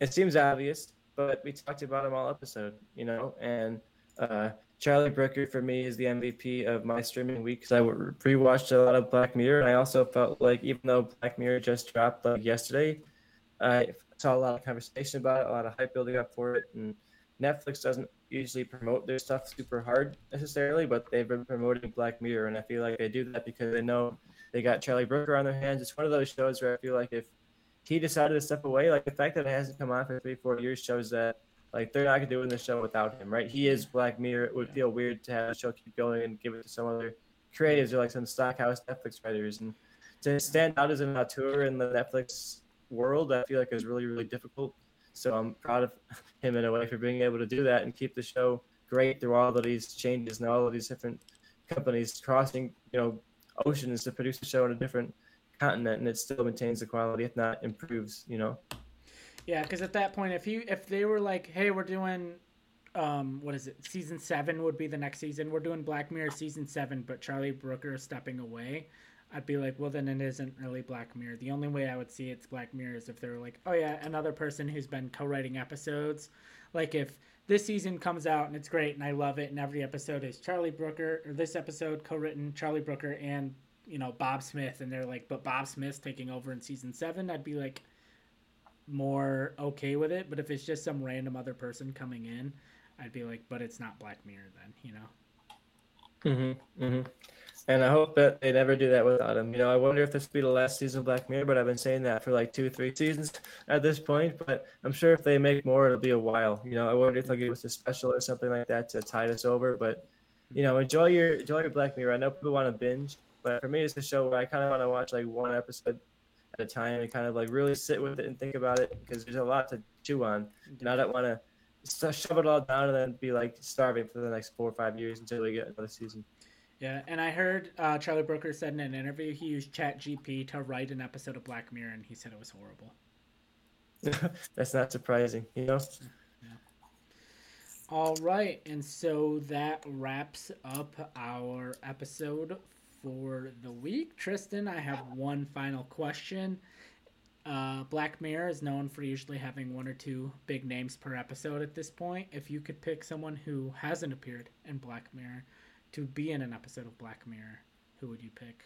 It seems obvious, but we talked about him all episode, you know, and uh, Charlie Brooker for me is the MVP of my streaming week because I rewatched a lot of Black Mirror, and I also felt like even though Black Mirror just dropped like yesterday, I saw a lot of conversation about it, a lot of hype building up for it, and Netflix doesn't usually promote their stuff super hard necessarily, but they've been promoting Black Mirror, and I feel like they do that because they know they got Charlie Brooker on their hands. It's one of those shows where I feel like if he decided to step away. Like the fact that it hasn't come on for three, four years shows that like they're not gonna do in the show without him, right? He is Black Mirror. It would feel weird to have the show keep going and give it to some other creatives or like some stockhouse Netflix writers. And to stand out as an auteur in the Netflix world, I feel like is really, really difficult. So I'm proud of him in a way for being able to do that and keep the show great through all of these changes and all of these different companies crossing, you know, oceans to produce a show on a different continent and it still maintains the quality if not improves you know yeah because at that point if you if they were like hey we're doing um what is it? Season seven would be the next season. We're doing black mirror season seven but charlie brooker is stepping away i'd be like well then it isn't really black mirror. The only way i would see it's black mirror is if they were like oh yeah another person who's been co-writing episodes. Like if this season comes out and it's great and i love it and every episode is charlie brooker or this episode co-written charlie brooker and you know Bob Smith, and they're like, but Bob Smith's taking over in season seven, I'd be like more okay with it. But if it's just some random other person coming in, I'd be like, but it's not Black Mirror then, you know. Mhm. Mhm. And I hope that they never do that without him. You know, I wonder if this will be the last season of Black Mirror, but I've been saying that for like two, three seasons at this point. But I'm sure if they make more, it'll be a while. You know, I wonder if they'll give us a special or something like that to tide us over. But you know, enjoy your enjoy your Black Mirror. I know people want to binge, but for me, it's a show where I kind of want to watch like one episode at a time and kind of like really sit with it and think about it because there's a lot to chew on. And I don't want to shove it all down and then be like starving for the next four or five years until we get another season. Yeah, and I heard uh, Charlie Brooker said in an interview he used Chat GP to write an episode of Black Mirror, and he said it was horrible. That's not surprising, you know. Yeah. All right, and so that wraps up our episode for the week. Tristan, I have one final question. Uh, Black Mirror is known for usually having one or two big names per episode at this point. If you could pick someone who hasn't appeared in Black Mirror to be in an episode of Black Mirror, who would you pick?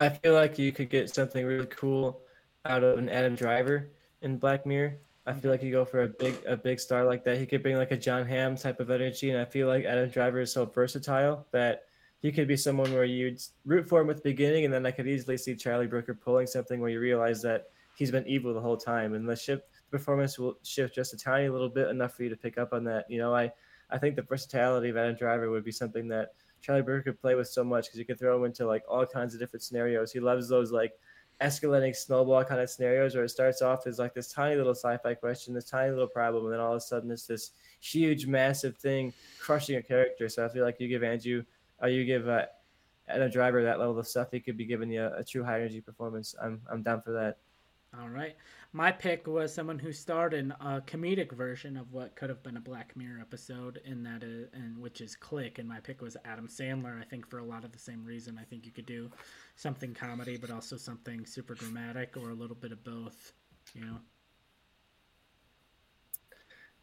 I feel like you could get something really cool out of an Adam Driver in Black Mirror. I feel like you go for a big a big star like that. He could bring like a Jon Hamm type of energy, and I feel like Adam Driver is so versatile that he could be someone where you'd root for him at the beginning, and then I could easily see Charlie Brooker pulling something where you realize that he's been evil the whole time, and the ship performance will shift just a tiny little bit, enough for you to pick up on that. You know, I I think the versatility of Adam Driver would be something that Charlie Brooker could play with so much because you could throw him into like all kinds of different scenarios. He loves those like escalating snowball kind of scenarios where it starts off as like this tiny little sci-fi question, this tiny little problem, and then all of a sudden it's this huge, massive thing crushing a character. So I feel like you give Andrew, or you give uh, Adam Driver that level of stuff, he could be giving you a, a true high energy performance. I'm I'm down for that. All right. My pick was someone who starred in a comedic version of what could have been a Black Mirror episode, in that is, and which is Click. And my pick was Adam Sandler. I think for a lot of the same reason. I think you could do something comedy, but also something super dramatic, or a little bit of both. You know.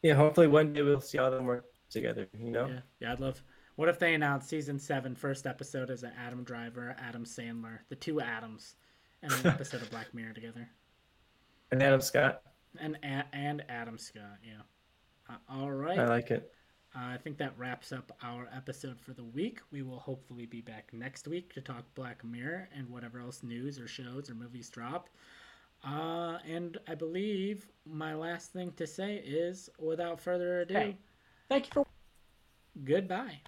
Yeah, hopefully one day we'll see all them work together. You know. Yeah, yeah. I'd love. What if they announced season seven, first episode is an Adam Driver, Adam Sandler, the two Adams, and an episode of Black Mirror together. And Adam Scott. And and Adam Scott, yeah. Uh, all right. I like it. Uh, I think that wraps up our episode for the week. We will hopefully be back next week to talk Black Mirror and whatever else news or shows or movies drop. Uh, and I believe my last thing to say is, without further ado, hey, thank you for. Watching. Goodbye.